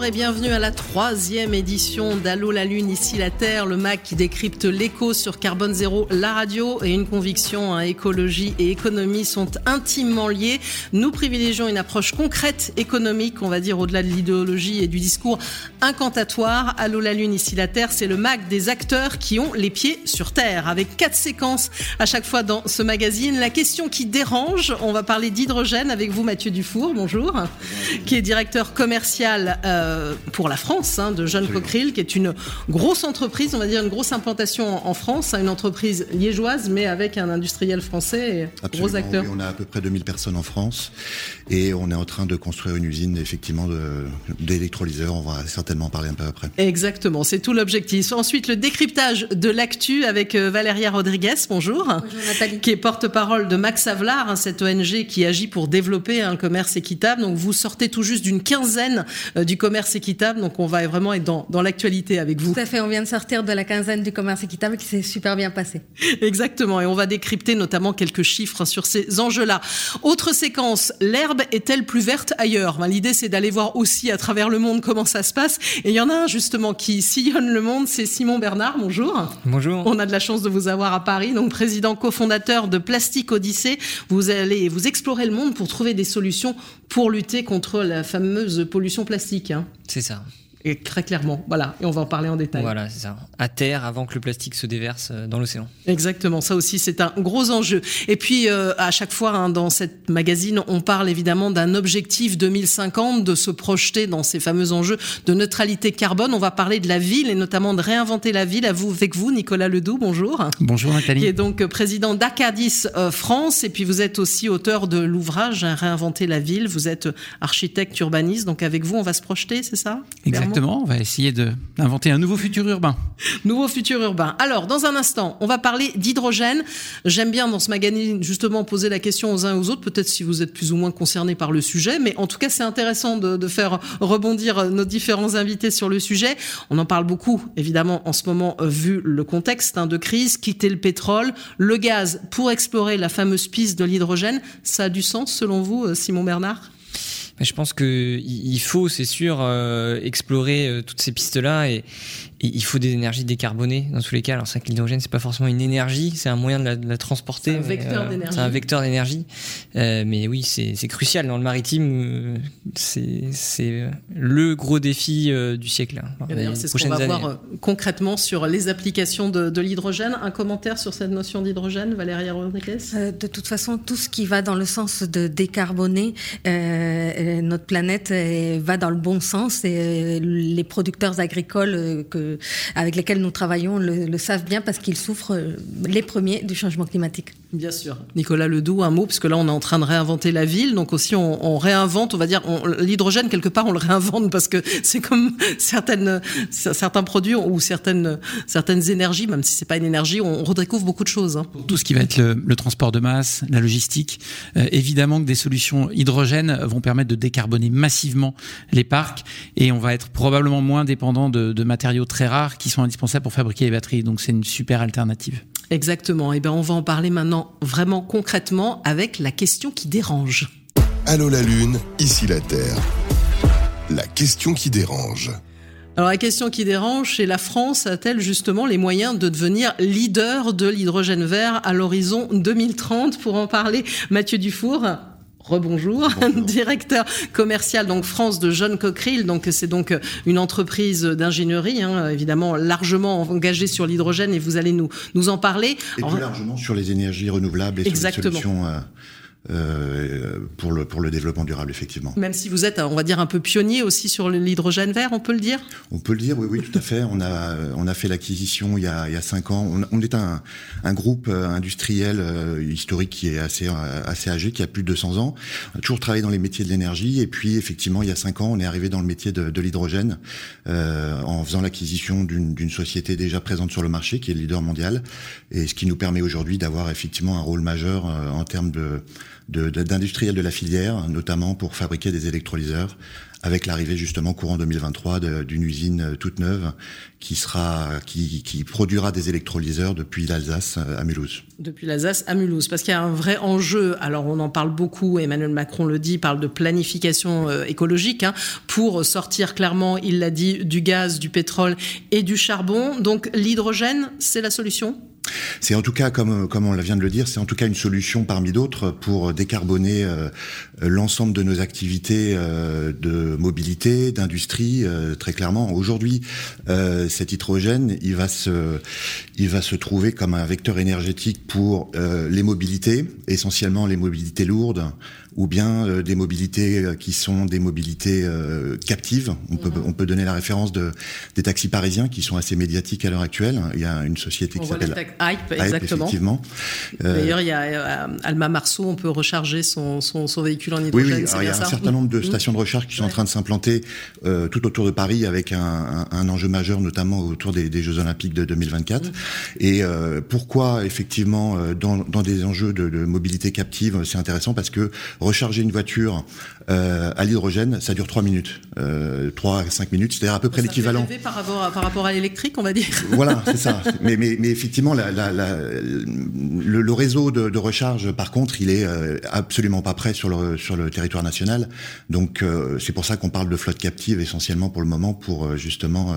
Bonjour et bienvenue à la troisième édition d'Allo la Lune, ici la Terre, le MAC qui décrypte l'écho sur Carbone Zéro, la radio et une conviction, hein, écologie et économie sont intimement liées. Nous privilégions une approche concrète, économique, on va dire au-delà de l'idéologie et du discours incantatoire. Allo la Lune, ici la Terre, c'est le MAC des acteurs qui ont les pieds sur Terre, avec quatre séquences à chaque fois dans ce magazine. La question qui dérange, on va parler d'hydrogène avec vous Mathieu Dufour, bonjour, qui est directeur commercial euh, pour la France hein, de John Cockerill, qui est une grosse entreprise, on va dire une grosse implantation en, France, hein, une entreprise liégeoise, mais avec un industriel français et gros acteurs. on a à peu près 2000 personnes en France et on est en train de construire une usine effectivement d'électrolyseurs. On va certainement en parler un peu après. Exactement, c'est tout l'objectif. Ensuite, le décryptage de l'actu avec euh, Valéria Rodriguez, bonjour, bonjour Nathalie. qui est porte-parole de Max Avelar, hein, cette ONG qui agit pour développer un commerce équitable. Donc vous sortez tout juste d'une quinzaine euh, du commerce équitable. Donc on va vraiment être dans, dans l'actualité avec vous. Tout à fait, on vient de sortir de la quinzaine du commerce équitable qui s'est super bien passé. Exactement, et on va décrypter notamment quelques chiffres sur ces enjeux-là. Autre séquence, l'herbe est-elle plus verte ailleurs? Ben, L'idée c'est d'aller voir aussi à travers le monde comment ça se passe. Et il y en a un justement qui sillonne le monde, c'est Simon Bernard. Bonjour. Bonjour. On a de la chance de vous avoir à Paris, donc président cofondateur de Plastique Odyssée. Vous allez vous explorer le monde pour trouver des solutions pour lutter contre la fameuse pollution plastique. Hein. C'est ça. Et très clairement, voilà, et on va en parler en détail. Voilà, c'est ça. À terre, avant que le plastique se déverse euh, dans l'océan. Exactement, ça aussi c'est un gros enjeu. Et puis euh, à chaque fois hein, dans cette magazine, on parle évidemment d'un objectif 2050, de se projeter dans ces fameux enjeux de neutralité carbone. On va parler de la ville et notamment de réinventer la ville. À vous, avec vous, Nicolas Ledoux, bonjour. Bonjour Nathalie. Qui est donc président d'Acadis euh, France, et puis vous êtes aussi auteur de l'ouvrage Réinventer la ville. Vous êtes architecte urbaniste, donc avec vous, on va se projeter, c'est ça? Exactement. Exactement, on va essayer d'inventer un nouveau futur urbain. Nouveau futur urbain. Alors, dans un instant, on va parler d'hydrogène. J'aime bien dans ce magazine justement poser la question aux uns et aux autres, peut-être si vous êtes plus ou moins concernés par le sujet, mais en tout cas, c'est intéressant de, faire rebondir nos différents invités sur le sujet. On en parle beaucoup, évidemment, en ce moment, vu le contexte hein, de crise, quitter le pétrole, le gaz pour explorer la fameuse piste de l'hydrogène. Ça a du sens selon vous, Simon Bernard? Je pense que il faut, c'est sûr, euh, explorer euh, toutes ces pistes-là et, il faut des énergies décarbonées dans tous les cas. Alors c'est que l'hydrogène c'est pas forcément une énergie, c'est un moyen de la, de la transporter. C'est un vecteur d'énergie. C'est un vecteur d'énergie. Euh, mais oui, c'est crucial dans le maritime. C'est le gros défi du siècle. D'ailleurs, c'est ce qu'on va années. voir concrètement sur les applications de, de l'hydrogène. Un commentaire sur cette notion d'hydrogène, Valéria Rodriguez? De toute façon, tout ce qui va dans le sens de décarboner notre planète va dans le bon sens et les producteurs agricoles que, avec lesquels nous travaillons le, savent bien parce qu'ils souffrent les premiers du changement climatique. Bien sûr. Nicolas Ledoux, un mot, puisque là on est en train de réinventer la ville, donc aussi on, réinvente, on va dire, l'hydrogène quelque part on le réinvente parce que c'est comme certains produits ou certaines, énergies, même si c'est pas une énergie, on redécouvre beaucoup de choses. Hein. Tout ce qui va être le, transport de masse, la logistique, euh, évidemment que des solutions hydrogène vont permettre de décarboner massivement les parcs et on va être probablement moins dépendant de matériaux très rares qui sont indispensables pour fabriquer les batteries. Donc c'est une super alternative. Exactement. Et eh bien on va en parler maintenant vraiment concrètement avec la question qui dérange. Allô la Lune, ici la Terre. La question qui dérange. Alors la question qui dérange, c'est la France a-t-elle justement les moyens de devenir leader de l'hydrogène vert à l'horizon 2030 Pour en parler, Mathieu Dufour, Rebonjour, directeur commercial donc France de John Cockerill. Donc c'est donc une entreprise d'ingénierie, hein, évidemment largement engagée sur l'hydrogène et vous allez nous nous en parler. Et plus largement sur les énergies renouvelables et Exactement. sur les solutions. Euh euh, pour, le, pour le développement durable, effectivement. Même si vous êtes, on va dire, un peu pionnier aussi sur l'hydrogène vert, on peut le dire? On peut le dire, oui, oui, tout à fait. On a, on a fait l'acquisition il, y a, il y a cinq ans. On, on est un, un groupe euh, industriel euh, historique qui est assez, assez âgé, qui a plus de 200 ans. On a toujours travaillé dans les métiers de l'énergie. Et puis, effectivement, il y a cinq ans, on est arrivé dans le métier de, de l'hydrogène euh, en faisant l'acquisition d'une société déjà présente sur le marché, qui est le leader mondial. Et ce qui nous permet aujourd'hui d'avoir effectivement un rôle majeur en termes de d'industriels de, la filière, notamment pour fabriquer des électrolyseurs avec l'arrivée justement courant 2023 d'une usine toute neuve qui sera qui, qui produira des électrolyseurs depuis l'Alsace à Mulhouse. Depuis l'Alsace à Mulhouse, parce qu'il y a un vrai enjeu. Alors on en parle beaucoup. Emmanuel Macron le dit, parle de planification écologique hein, pour sortir clairement, il l'a dit, du gaz, du pétrole et du charbon. Donc l'hydrogène, c'est la solution? C'est en tout cas, comme, comme on vient de le dire, c'est en tout cas une solution parmi d'autres pour décarboner euh, l'ensemble de nos activités euh, de mobilité, d'industrie, euh, très clairement. Aujourd'hui, cet hydrogène, il va se, il va se trouver comme un vecteur énergétique pour les mobilités, essentiellement les mobilités lourdes, ou bien euh, des mobilités euh, qui sont des mobilités euh, captives. On, peut, mhm. on peut donner la référence de, des taxis parisiens qui sont assez médiatiques à l'heure actuelle. Il y a une société qui s'appelle Hype, exactement. Effectivement. D'ailleurs, il y a Alma Marceau, on peut recharger son, son, son véhicule en hydrogène. Oui, oui. il y a un certain nombre de mhm. stations de recharge qui sont en train de s'implanter tout autour de Paris avec un, un, enjeu majeur, notamment autour des, des Jeux Olympiques de 2024. Mhm. Et pourquoi, effectivement, dans, dans des enjeux de, de mobilité captive, c'est intéressant parce que recharger une voiture euh, à l'hydrogène, ça dure 3 minutes, euh, 3 à 5 minutes, c'est-à-dire à peu près l'équivalent. Par rapport, à, par rapport à l'électrique, on va dire. Voilà, c'est ça. Mais, mais, mais, effectivement, la, la, la, le, le, réseau de, de, recharge, par contre, il est euh, absolument pas prêt sur le, sur le territoire national. Donc, euh, c'est pour ça qu'on parle de flotte captive essentiellement pour le moment, pour justement,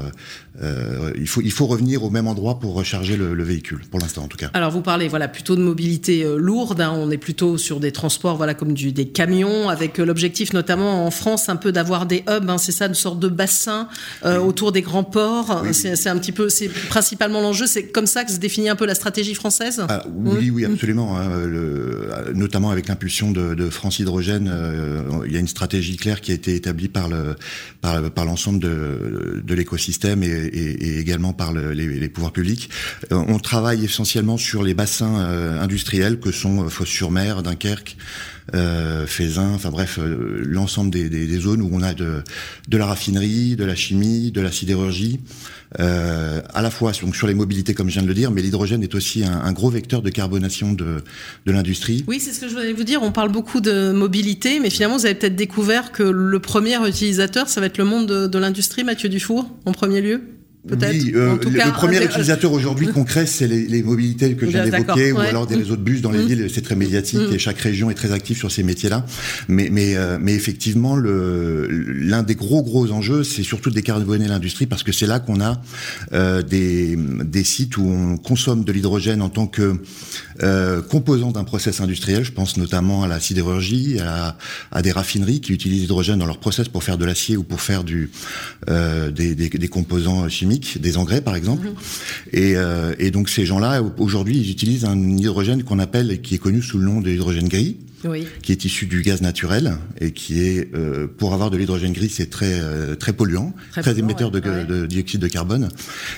il faut il faut revenir au même endroit pour recharger le, le véhicule, pour l'instant en tout cas. Alors, vous parlez voilà plutôt de mobilité lourde. Hein, on est plutôt sur des transports, voilà comme du des camions, avec l'objectif notamment en France un peu d'avoir des hubs, hein, c'est ça, une sorte de bassin euh, autour des grands ports. C'est un petit peu, c'est principalement l'enjeu. C'est comme ça que se définit un peu la stratégie française? Ah, oui, oui, absolument. Hein, le, notamment avec l'impulsion de, de, France Hydrogène, euh, il y a une stratégie claire qui a été établie par le par, par l'ensemble de, de l'écosystème et, et, et, également par le, les, les, pouvoirs publics. Euh, on travaille essentiellement sur les bassins industriels que sont Fos-sur-Mer, Dunkerque euh, enfin bref, euh, l'ensemble des, zones où on a de, la raffinerie, de la chimie, de la sidérurgie, euh, à la fois sur les mobilités comme je viens de le dire, mais l'hydrogène est aussi un, gros vecteur de carbonation de, l'industrie. Oui, c'est ce que je voulais vous dire. On parle beaucoup de mobilité, mais finalement vous avez peut-être découvert que le premier utilisateur, ça va être le monde de, de l'industrie, Mathieu Dufour, en premier lieu oui, euh, le premier utilisateur aujourd'hui concret, c'est les, les, mobilités que je viens d'évoquer, ou alors des réseaux de bus dans les mmh. villes. C'est très médiatique mmh. et chaque région est très active sur ces métiers-là. Mais, mais, euh, mais effectivement, l'un des gros gros enjeux, c'est surtout de décarboner l'industrie parce que c'est là qu'on a euh, des, des sites où on consomme de l'hydrogène en tant que euh, composant d'un process industriel. Je pense notamment à la sidérurgie, à, à des raffineries qui utilisent l'hydrogène dans leur process pour faire de l'acier ou pour faire du, euh, des, des, des composants chimiques des engrais par exemple. Mhm. Et, euh, et, donc ces gens-là, aujourd'hui, ils utilisent un hydrogène qu'on appelle, qui est connu sous le nom de l'hydrogène gris. Oui. qui est issu du gaz naturel et qui est, euh, pour avoir de l'hydrogène gris, c'est très euh, très polluant, très, émetteur de, de, dioxyde de carbone.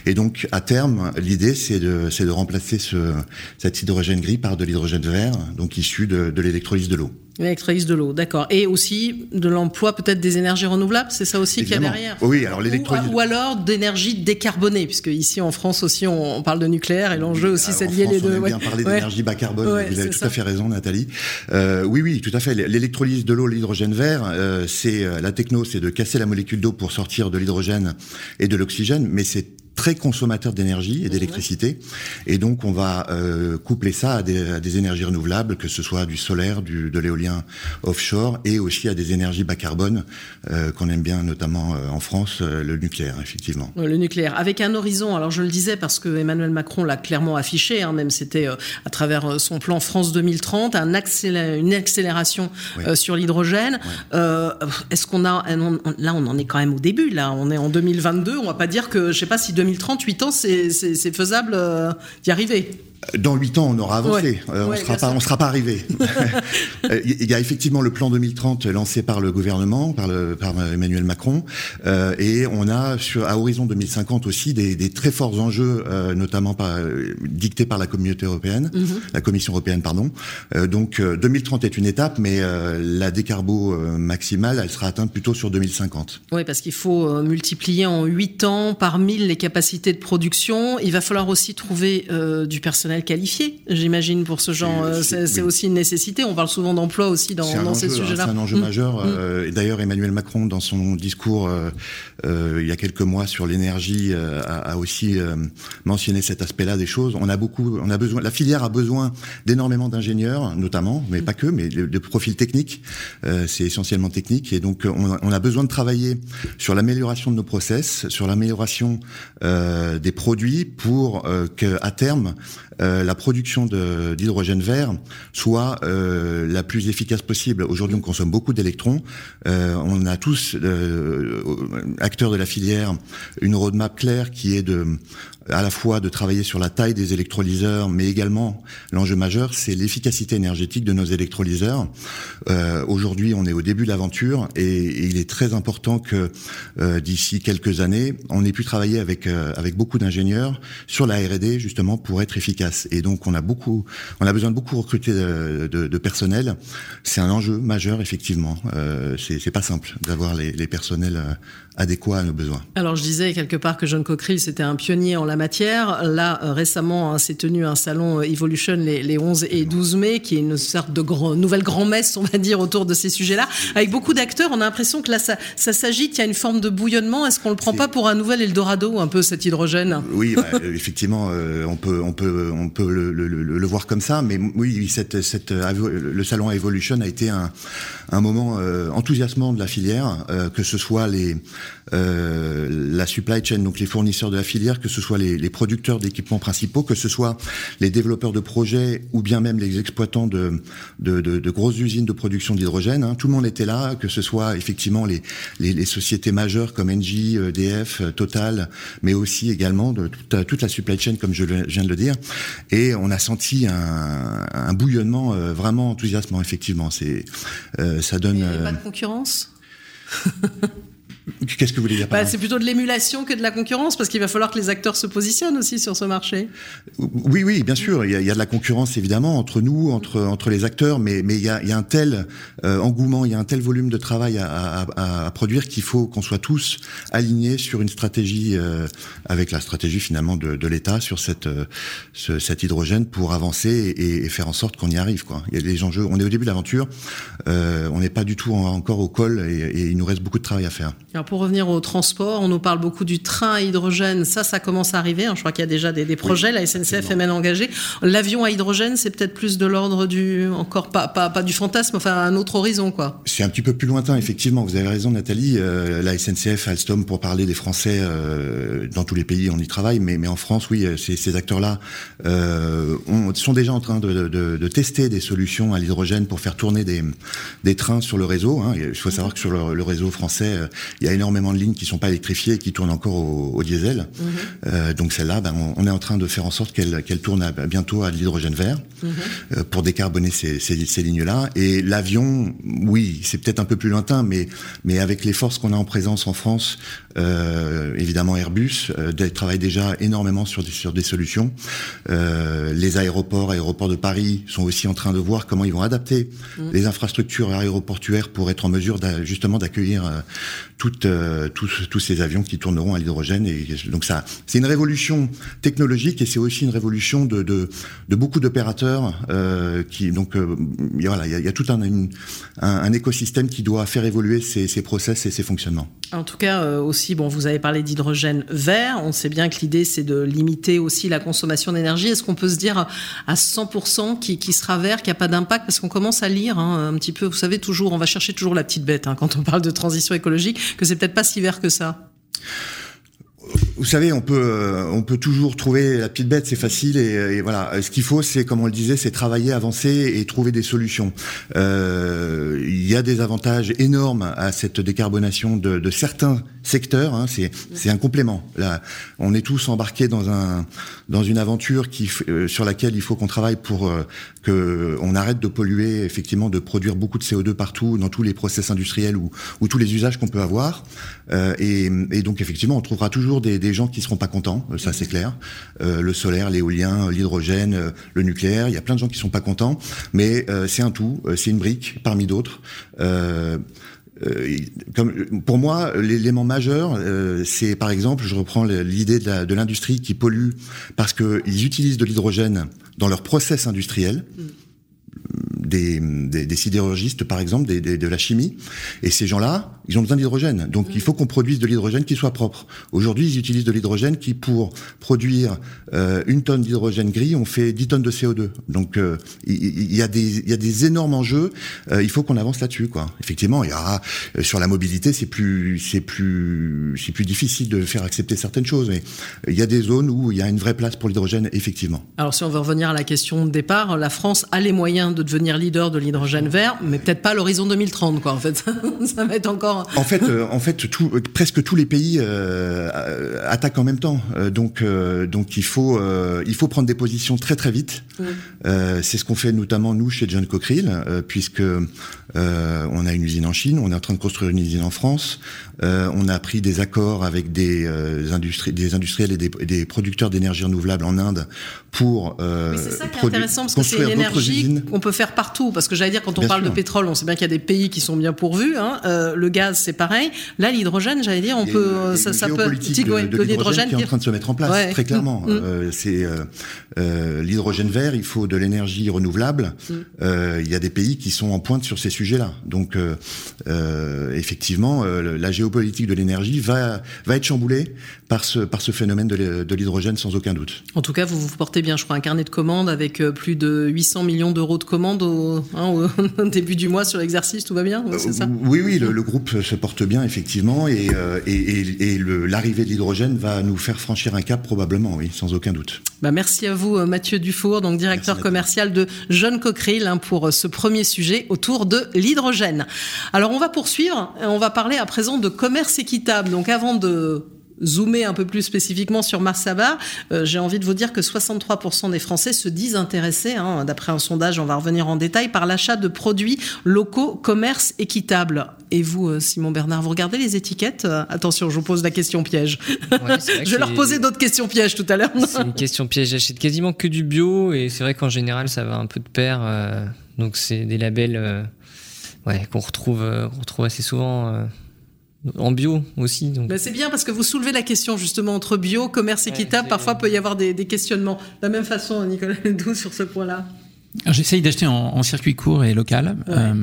Et donc, à terme, l'idée, c'est de, c'est de remplacer ce, cet hydrogène gris par de l'hydrogène vert, donc issu de, de l'électrolyse de l'eau. L'électrolyse de l'eau, d'accord. Et aussi de l'emploi peut-être des énergies renouvelables, c'est ça aussi qu'il y a derrière Oui, alors l'électrolyse. Ou, alors d'énergie décarbonée, puisque ici en France aussi on, parle de nucléaire et l'enjeu aussi c'est de lier les deux. On a bien parlé d'énergie bas carbone, vous avez tout à fait raison Nathalie. Euh, oui, oui, tout à fait. L'électrolyse de l'eau, l'hydrogène vert, euh, c'est euh, la techno, c'est de casser la molécule d'eau pour sortir de l'hydrogène et de l'oxygène, mais c'est très consommateur d'énergie et d'électricité. Et donc, on va euh, coupler ça à des, à des, énergies renouvelables, que ce soit du solaire, du, de l'éolien offshore, et aussi à des énergies bas carbone euh, qu'on aime bien, notamment euh, en France, le nucléaire, effectivement. Le nucléaire, avec un horizon. Alors, je le disais parce que Emmanuel Macron l'a clairement affiché, hein, même c'était à travers son plan France 2030, un accélé une accélération oui. sur l'hydrogène. Est-ce qu'on a là, on en est quand même au début. Là, on est en 2022. On va pas dire que, je sais pas si 2038 ans, c'est faisable euh, d'y arriver. Dans huit ans, on aura avancé. Ouais, euh, ouais, on sera pas, on sera pas arrivé. Il y a effectivement le plan 2030 lancé par le gouvernement, par, le, par Emmanuel Macron, euh, et on a sur à horizon 2050 aussi des, des très forts enjeux, euh, notamment par, dictés par la communauté européenne, mm -hmm. la Commission européenne, pardon. Euh, donc 2030 est une étape, mais euh, la décarbo maximale, elle sera atteinte plutôt sur 2050. Oui, parce qu'il faut multiplier en huit ans par mille les capacités de production. Il va falloir aussi trouver du personnel personnel qualifié, j'imagine, pour ce genre. C'est aussi une nécessité. On parle souvent d'emploi aussi dans, dans ces sujets-là. C'est un enjeu majeur. et D'ailleurs, Emmanuel Macron, dans son discours il y a quelques mois sur l'énergie, a, a, aussi mentionné cet aspect-là des choses. On a beaucoup, on a besoin. La filière a besoin d'énormément d'ingénieurs, notamment, mais pas que, mais de, de profils techniques. c'est essentiellement technique, et donc on, on a besoin de travailler sur l'amélioration de nos process, sur l'amélioration euh, des produits pour euh, que à terme euh, la production d'hydrogène vert soit euh, la plus efficace possible. Aujourd'hui, on consomme beaucoup d'électrons. Euh, on a tous acteurs de la filière une roadmap claire qui est de à la fois de travailler sur la taille des électrolyseurs, mais également l'enjeu majeur, c'est l'efficacité énergétique de nos électrolyseurs. Euh, Aujourd'hui, on est au début de l'aventure et, il est très important que euh, d'ici quelques années, on ait pu travailler avec euh, avec beaucoup d'ingénieurs sur la R&D justement pour être efficace. Et donc, on a beaucoup, on a besoin de beaucoup recruter de, de, de personnel. C'est un enjeu majeur effectivement. Euh, c'est pas simple d'avoir les, les personnels euh, adéquats à nos besoins. Alors, je disais quelque part que John Cockerill c'était un pionnier en la matière. Là, euh, récemment, hein, s'est tenu un salon euh, Evolution les, les, 11 et 12 mai, qui est une sorte de grand, nouvelle grand-messe, on va dire, autour de ces sujets-là. Avec beaucoup d'acteurs, on a l'impression que là, ça, ça s'agite, il y a une forme de bouillonnement. Est-ce qu'on le prend pas pour un nouvel Eldorado, un peu cet hydrogène? Oui, bah, effectivement, euh, on peut, on peut, on peut le, le, le, voir comme ça, mais oui, cette, cette, le salon Evolution a été un, un moment euh, enthousiasmant de la filière, euh, que ce soit les, euh, la supply chain, donc les fournisseurs de la filière, que ce soit les, les producteurs d'équipements principaux, que ce soit les développeurs de projets ou bien même les exploitants de, de, de, de grosses usines de production d'hydrogène. Hein. Tout le monde était là, que ce soit effectivement les, les, les sociétés majeures comme Engie, EDF, Total, mais aussi également de toute, toute, la supply chain, comme je viens de le dire. Et on a senti un, un bouillonnement vraiment enthousiasmant, effectivement. C'est ça donne. Il n'y a pas de concurrence? Qu'est-ce que vous voulez dire bah, C'est plutôt de l'émulation que de la concurrence, parce qu'il va falloir que les acteurs se positionnent aussi sur ce marché. Oui, oui, bien sûr. Il y a, il y a de la concurrence évidemment entre nous, entre entre les acteurs, mais mais il y a, il y a un tel euh, engouement, il y a un tel volume de travail à, à, à produire qu'il faut qu'on soit tous alignés sur une stratégie euh, avec la stratégie finalement de, de l'État sur cette euh, ce, cet hydrogène pour avancer et, et faire en sorte qu'on y arrive. Quoi. Il y a les enjeux. On est au début de l'aventure. Euh, on n'est pas du tout encore au col et, et il nous reste beaucoup de travail à faire. Alors pour revenir au transport, on nous parle beaucoup du train à hydrogène. Ça, ça commence à arriver. Hein. Je crois qu'il y a déjà des, des projets. Oui, la SNCF est même engagée. L'avion à hydrogène, c'est peut-être plus de l'ordre du, encore pas, pas, pas, du fantasme, enfin un autre horizon, quoi. C'est un petit peu plus lointain, effectivement. Vous avez raison, Nathalie. Euh, la SNCF, Alstom, pour parler des Français, euh, dans tous les pays, on y travaille. Mais, mais en France, oui, ces, ces acteurs-là euh, sont déjà en train de, de, de, tester des solutions à l'hydrogène pour faire tourner des, des trains sur le réseau. Hein. Il faut savoir que sur le, le réseau français, il y a énormément de lignes qui sont pas électrifiées et qui tournent encore au, au diesel. Mmh. Euh, donc celle-là, ben, on, on, est en train de faire en sorte qu'elle qu tourne à, bientôt à l'hydrogène vert mmh. euh, pour décarboner ces, ces, ces lignes-là. Et l'avion, oui, c'est peut-être un peu plus lointain, mais mais avec les forces qu'on a en présence en France, évidemment Airbus euh, travaille déjà énormément sur des, sur des solutions. Euh, les aéroports, aéroports de Paris, sont aussi en train de voir comment ils vont adapter mmh. les infrastructures aéroportuaires pour être en mesure justement d'accueillir euh, toutes, euh, tous, tous ces avions qui tourneront à l'hydrogène. Et donc ça, c'est une révolution technologique et c'est aussi une révolution de, de, de beaucoup d'opérateurs euh, qui donc euh, voilà, il y a, y a, tout un, une, un, un, écosystème qui doit faire évoluer ces, ces process et ces fonctionnements. En tout cas, euh, aussi, bon, vous avez parlé d'hydrogène vert. On sait bien que l'idée c'est de limiter aussi la consommation d'énergie. Est-ce qu'on peut se dire à 100% qui, qui sera vert, qu'il n'y a pas d'impact? Parce qu'on commence à lire hein, un petit peu. Vous savez toujours, on va chercher toujours la petite bête hein, quand on parle de transition écologique que c'est peut-être pas si vert que ça vous savez, on peut, on peut toujours trouver la petite bête, c'est facile. Et, voilà, ce qu'il faut, c'est, comme on le disait, c'est travailler, avancer et trouver des solutions. Euh, il y a des avantages énormes à cette décarbonation de, de certains secteurs. Hein, c'est, un complément. Là, on est tous embarqués dans un, dans une aventure qui, euh, sur laquelle il faut qu'on travaille pour euh, que on arrête de polluer, effectivement, de produire beaucoup de CO2 partout, dans tous les process industriels ou, ou tous les usages qu'on peut avoir. Euh, et, et donc, effectivement, on trouvera toujours des gens qui seront pas contents, ça c'est clair. Euh, le solaire, l'éolien, l'hydrogène, euh, le nucléaire, il y a plein de gens qui sont pas contents, mais euh, c'est un tout, c'est une brique parmi d'autres euh, pour moi, l'élément majeur, euh, c'est par exemple, je reprends l'idée de l'industrie qui pollue parce qu'ils utilisent de l'hydrogène dans leur process industriel. Mm des, sidérurgistes, par exemple, de la chimie. Et ces gens-là, ils ont besoin d'hydrogène. Donc, il faut qu'on produise de l'hydrogène qui soit propre. Aujourd'hui, ils utilisent de l'hydrogène qui, pour produire euh, une tonne d'hydrogène gris, on fait 10 tonnes de CO2. Donc, euh, il, y a des, énormes enjeux. Euh, il faut qu'on avance là-dessus, quoi. Effectivement, sur la mobilité, c'est plus difficile de faire accepter certaines choses. Mais il y a des zones où il y a une vraie place pour l'hydrogène, effectivement. Alors, si on veut revenir à la question de départ, la France a les moyens de devenir leader de l'hydrogène vert, mais peut-être pas l'horizon 2030, quoi. En fait, ça va être encore. En fait, euh, en fait, tout, presque tous les pays euh, attaquent en même temps. Euh, donc, donc il faut, il faut prendre des positions très très vite. C'est ce qu'on fait notamment nous chez John Cockerill, puisque on a une usine en Chine, on est en train de construire une usine en France. on a pris des accords avec des, industries, des industriels et des, des producteurs d'énergie renouvelable en Inde pour. c'est ça qui est intéressant parce que c'est une énergie qu'on peut faire partout. Parce que j'allais dire, quand on parle de pétrole, on sait bien qu'il y a des pays qui sont bien pourvus. Hein. Euh, le gaz, c'est pareil. Là, l'hydrogène, j'allais dire, on peut, ça, ça peut. De, l'hydrogène qui est en train de se mettre en place, très clairement. Mm. Euh, c'est euh, euh, l'hydrogène vert. Il faut de l'énergie renouvelable. Mm. Euh, il y a des pays qui sont en pointe sur ces sujets-là. Donc, effectivement, la géopolitique de l'énergie va va être chamboulée par ce par ce phénomène de l'hydrogène sans aucun doute. En tout cas, vous vous portez bien. Je crois un carnet de commandes avec plus de 800 millions d'euros de commandes au, hein, au début du mois sur l'exercice, tout va bien c'est ça Oui, oui, le, groupe se porte bien, effectivement, et, euh, et, l'arrivée de l'hydrogène va nous faire franchir un cap, probablement, oui, sans aucun doute. Bah, merci à vous, euh, Mathieu Dufour, donc directeur commercial de Jeune Cockerill, hein, pour euh, ce premier sujet autour de l'hydrogène. Alors, on va poursuivre, on va parler à présent de commerce équitable. Donc, avant de zoomer un peu plus spécifiquement sur Marsaba, euh, j'ai envie de vous dire que 63% des Français se disent intéressés, hein, d'après un sondage, on va revenir en détail, par l'achat de produits locaux, commerce équitable. Et vous, euh, Simon Bernard, vous regardez les étiquettes? Euh, Attention, je vous pose la question piège. je vais leur poser d'autres questions pièges tout à l'heure. C'est une question piège. J'achète quasiment que du bio et c'est vrai qu'en général, ça va un peu de pair. donc c'est des labels ouais, qu'on retrouve, retrouve assez souvent en bio aussi. Ben, c'est bien parce que vous soulevez la question justement entre bio, commerce équitable. Parfois, peut y avoir des, questionnements. De la même façon, Nicolas Ledoux, sur ce point-là. J'essaye d'acheter en, circuit court et local. Euh,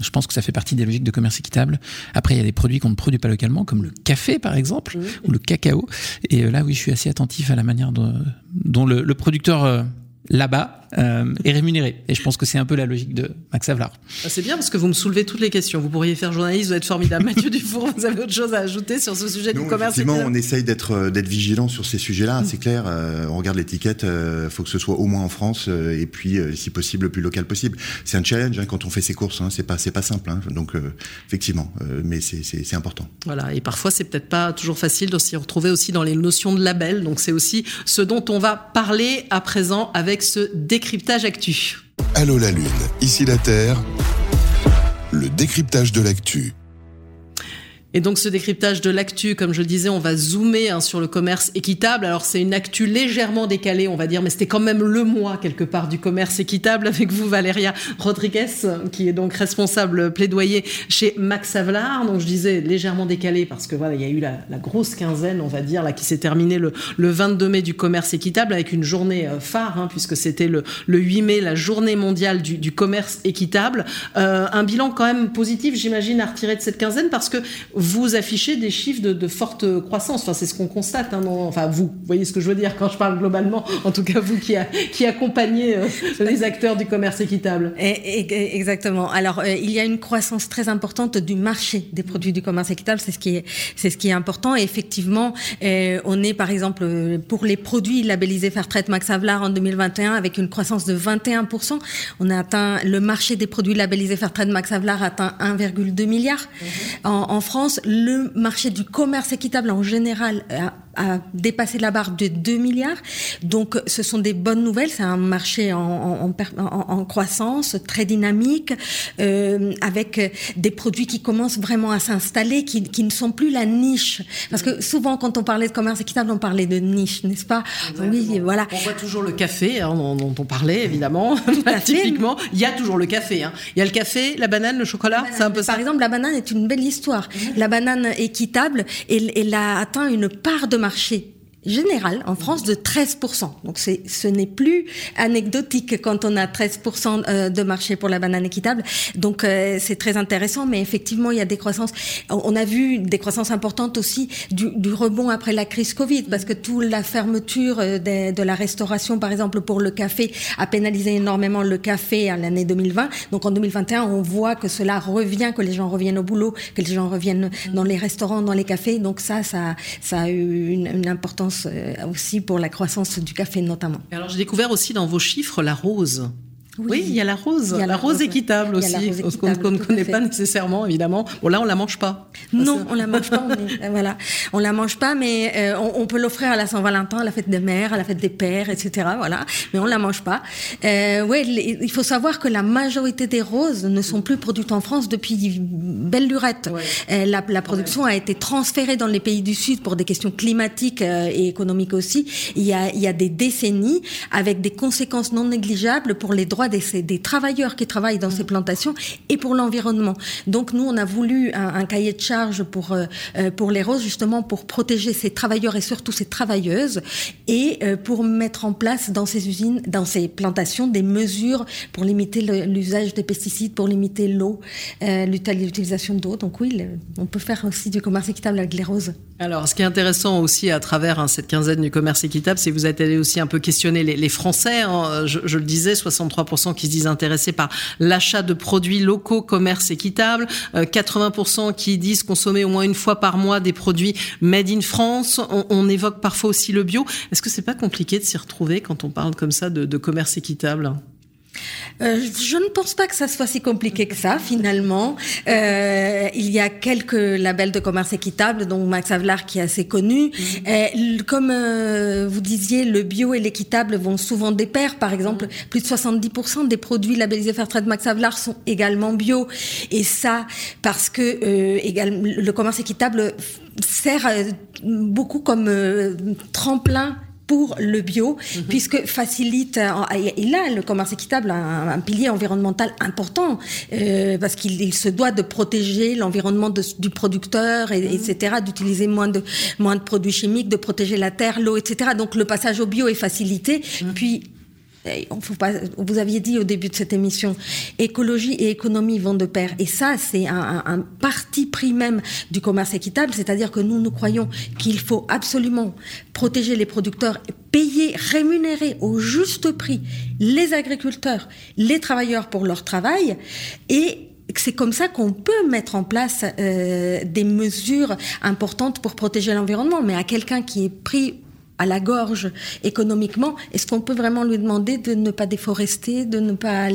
je pense que ça fait partie des logiques de commerce équitable. Après, il y a des produits qu'on ne produit pas localement, comme le café par exemple, ou le cacao. Et euh, là, oui, je suis assez attentif à la manière dont, le, producteur euh, là-bas euh, est rémunéré. Et je pense que c'est un peu la logique de Max Havelaar. Ah, c'est bien parce que vous me soulevez toutes les questions. Vous pourriez faire journaliste, vous êtes formidable. Mathieu Dufour, vous avez autre chose à ajouter sur ce sujet du commerce Effectivement, on essaye d'être euh, d'être vigilant sur ces sujets-là. C'est clair. Euh, on regarde l'étiquette. Il faut que ce soit au moins en France et puis, si possible, le plus local possible. C'est un challenge hein, quand on fait ses courses. Hein. C'est pas c'est pas simple. Hein. Donc effectivement, mais c'est important. Voilà. Et parfois, c'est peut-être pas toujours facile de s'y retrouver aussi dans les notions de label. Donc c'est aussi ce dont on va parler à présent avec ce décryptage actu. Allô la Lune, ici la Terre, le décryptage de l'actu. Et donc ce décryptage de l'actu, comme je disais, on va zoomer hein, sur le commerce équitable. Alors c'est une actu légèrement décalée, on va dire, mais c'était quand même le mois quelque part du commerce équitable avec vous, Valéria Rodriguez, qui est donc responsable plaidoyer chez Max Havelaar. Donc je disais légèrement décalé parce que voilà, il y a eu la, grosse quinzaine, on va dire, là qui s'est terminée le, le, 22 mai du commerce équitable avec une journée euh, phare, hein, puisque c'était le, le 8 mai, la journée mondiale du, du commerce équitable. Euh, un bilan quand même positif, j'imagine, à retirer de cette quinzaine parce que vous affichez des chiffres de, forte croissance. Enfin, c'est ce qu'on constate. Hein, enfin, vous, voyez ce que je veux dire quand je parle globalement. En tout cas, vous qui, a, qui accompagnez euh, les acteurs du commerce équitable. Et, exactement. Alors, euh, il y a une croissance très importante du marché des produits du commerce équitable. C'est ce qui est, c'est ce qui est important. Et effectivement, euh, on est par exemple pour les produits labellisés Fairtrade Max Havelaar en 2021 avec une croissance de 21%. On a atteint le marché des produits labellisés Fairtrade Max Havelaar atteint 1,2 milliard. Mhm. En, en France, le marché du commerce équitable en général a dépassé la barre de 2 milliards. Donc, ce sont des bonnes nouvelles. C'est un marché en, en, en, croissance, très dynamique, euh, avec des produits qui commencent vraiment à s'installer, qui, qui, ne sont plus la niche. Parce que souvent, quand on parlait de commerce équitable, on parlait de niche, n'est-ce pas? Oui, voilà. On voit toujours le café, hein, dont, on parlait évidemment. Typiquement, il y a toujours le café. Hein. Il y a le café, la banane, le chocolat, c'est un peu ça. Par exemple, la banane est une belle histoire. La banane équitable, elle, elle a atteint une part de marché général en France de 13%. Donc ce n'est plus anecdotique quand on a 13% euh, de marché pour la banane équitable. Donc euh, c'est très intéressant, mais effectivement il y a des croissances. On a vu des croissances importantes aussi du, du rebond après la crise Covid, parce que toute la fermeture euh, de, de, la restauration, par exemple pour le café, a pénalisé énormément le café à l'année 2020. Donc en 2021, on voit que cela revient, que les gens reviennent au boulot, que les gens reviennent dans les restaurants, dans les cafés. Donc ça, ça, ça a eu une, une importance euh, aussi pour la croissance du café notamment. alors j'ai découvert aussi dans vos chiffres la rose. Oui. il y a la rose, la, rose, équitable aussi, qu'on ne connaît pas nécessairement, évidemment. Bon, là, on la mange pas. Non, on la mange pas. On voilà, on la mange pas, mais euh, on, peut l'offrir à la Saint-Valentin, à la fête des mères, à la fête des pères, etc. Voilà, mais on la mange pas. Euh, oui, il faut savoir que la majorité des roses ne sont plus produites en France depuis belle lurette. Euh, la, la, production a été transférée dans les pays du Sud pour des questions climatiques euh, et économiques aussi. Il y a, il y a des décennies avec des conséquences non négligeables pour les droits des, des, travailleurs qui travaillent dans ces plantations et pour l'environnement. Donc nous, on a voulu un, cahier de charge pour, euh, euh, pour les roses, justement pour protéger ces travailleurs et surtout ces travailleuses et euh, pour mettre en place dans ces usines, dans ces plantations, des mesures pour limiter l'usage des pesticides, pour limiter l'eau, l'utilisation d'eau. Donc oui, on peut faire aussi du commerce équitable avec les roses. Alors, ce qui est intéressant aussi à travers hein, cette quinzaine du commerce équitable, c'est que vous êtes allé aussi un peu questionner les, les Français. Hein. Je, je, le disais, 63 qui se disent intéressés par l'achat de produits locaux, commerce équitable, 80% euh, qui disent consommer au moins une fois par mois des produits made in France. On, évoque parfois aussi le bio. Est-ce que c'est pas compliqué de s'y retrouver quand on parle comme ça de commerce équitable? Euh, je ne pense pas que ça soit si compliqué que ça, finalement. Euh, il y a quelques labels de commerce équitable, dont Max Havelaar qui est assez connu. Mhm. Euh, comme euh, vous disiez, le bio et l'équitable vont souvent des pairs. Par exemple, plus de 70% des produits labellisés Fairtrade Max Havelaar sont également bio. Et ça, parce que le commerce équitable sert beaucoup comme tremplin pour le bio, mhm. puisque facilite, il a le commerce équitable un, pilier environnemental important, euh, parce qu'il se doit de protéger l'environnement du producteur, et, etc., mhm. d'utiliser moins de, moins de produits chimiques, de protéger la terre, l'eau, etc. Donc le passage au bio est facilité. Mhm. Puis pas, vous aviez dit au début de cette émission, écologie et économie vont de pair. Et ça, c'est un, un, parti pris même du commerce équitable, c'est-à-dire que nous, nous croyons qu'il faut absolument protéger les producteurs, payer, rémunérer au juste prix les agriculteurs, les travailleurs pour leur travail et c'est comme ça qu'on peut mettre en place euh, des mesures importantes pour protéger l'environnement. Mais à quelqu'un qui est pris à la gorge économiquement, est-ce qu'on peut vraiment lui demander de ne pas déforester, de ne pas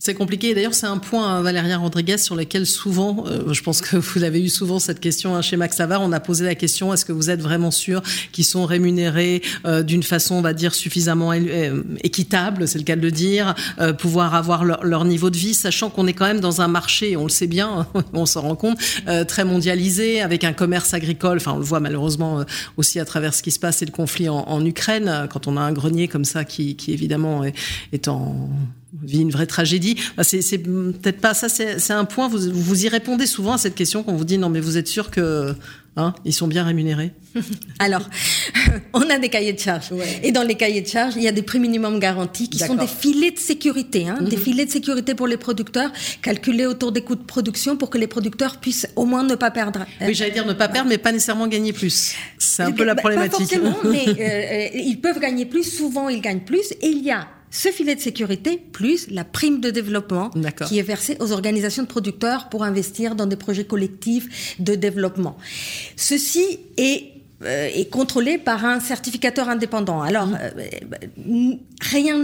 c'est compliqué. D'ailleurs, c'est un point, Valérien Rodriguez, sur lequel souvent, euh, je pense que vous avez eu souvent cette question hein, chez Max Savard, on a posé la question, est-ce que vous êtes vraiment sûr qu'ils sont rémunérés euh, d'une façon, on va dire, suffisamment euh, équitable, c'est le cas de le dire, pouvoir avoir leur, niveau de vie, sachant qu'on est quand même dans un marché, on le sait bien, on s'en rend compte, très mondialisé, avec un commerce agricole, enfin on le voit malheureusement aussi à travers ce qui se passe et le conflit en, Ukraine, quand on a un grenier comme ça qui, qui évidemment est en vit une vraie tragédie. C'est peut-être pas ça, c'est un point, vous, vous y répondez souvent à cette question quand on vous dit non mais vous êtes sûr que hein, ils sont bien rémunérés? Alors, on a des cahiers de charges. Et dans les cahiers de charges, il y a des prix minimum garantis qui sont des filets de sécurité, hein, des mhm. filets de sécurité pour les producteurs, calculés autour des coûts de production pour que les producteurs puissent au moins ne pas perdre. Oui, j'allais dire ne pas perdre, mais pas nécessairement gagner plus. C'est un peu la problématique. Pas forcément, mais euh, euh, ils peuvent gagner plus. Souvent, ils gagnent plus. Et il y a ce filet de sécurité plus la prime de développement qui est versée aux organisations de producteurs pour investir dans des projets collectifs de développement. Ceci est est contrôlé par un certificateur indépendant. Alors, mmh. rien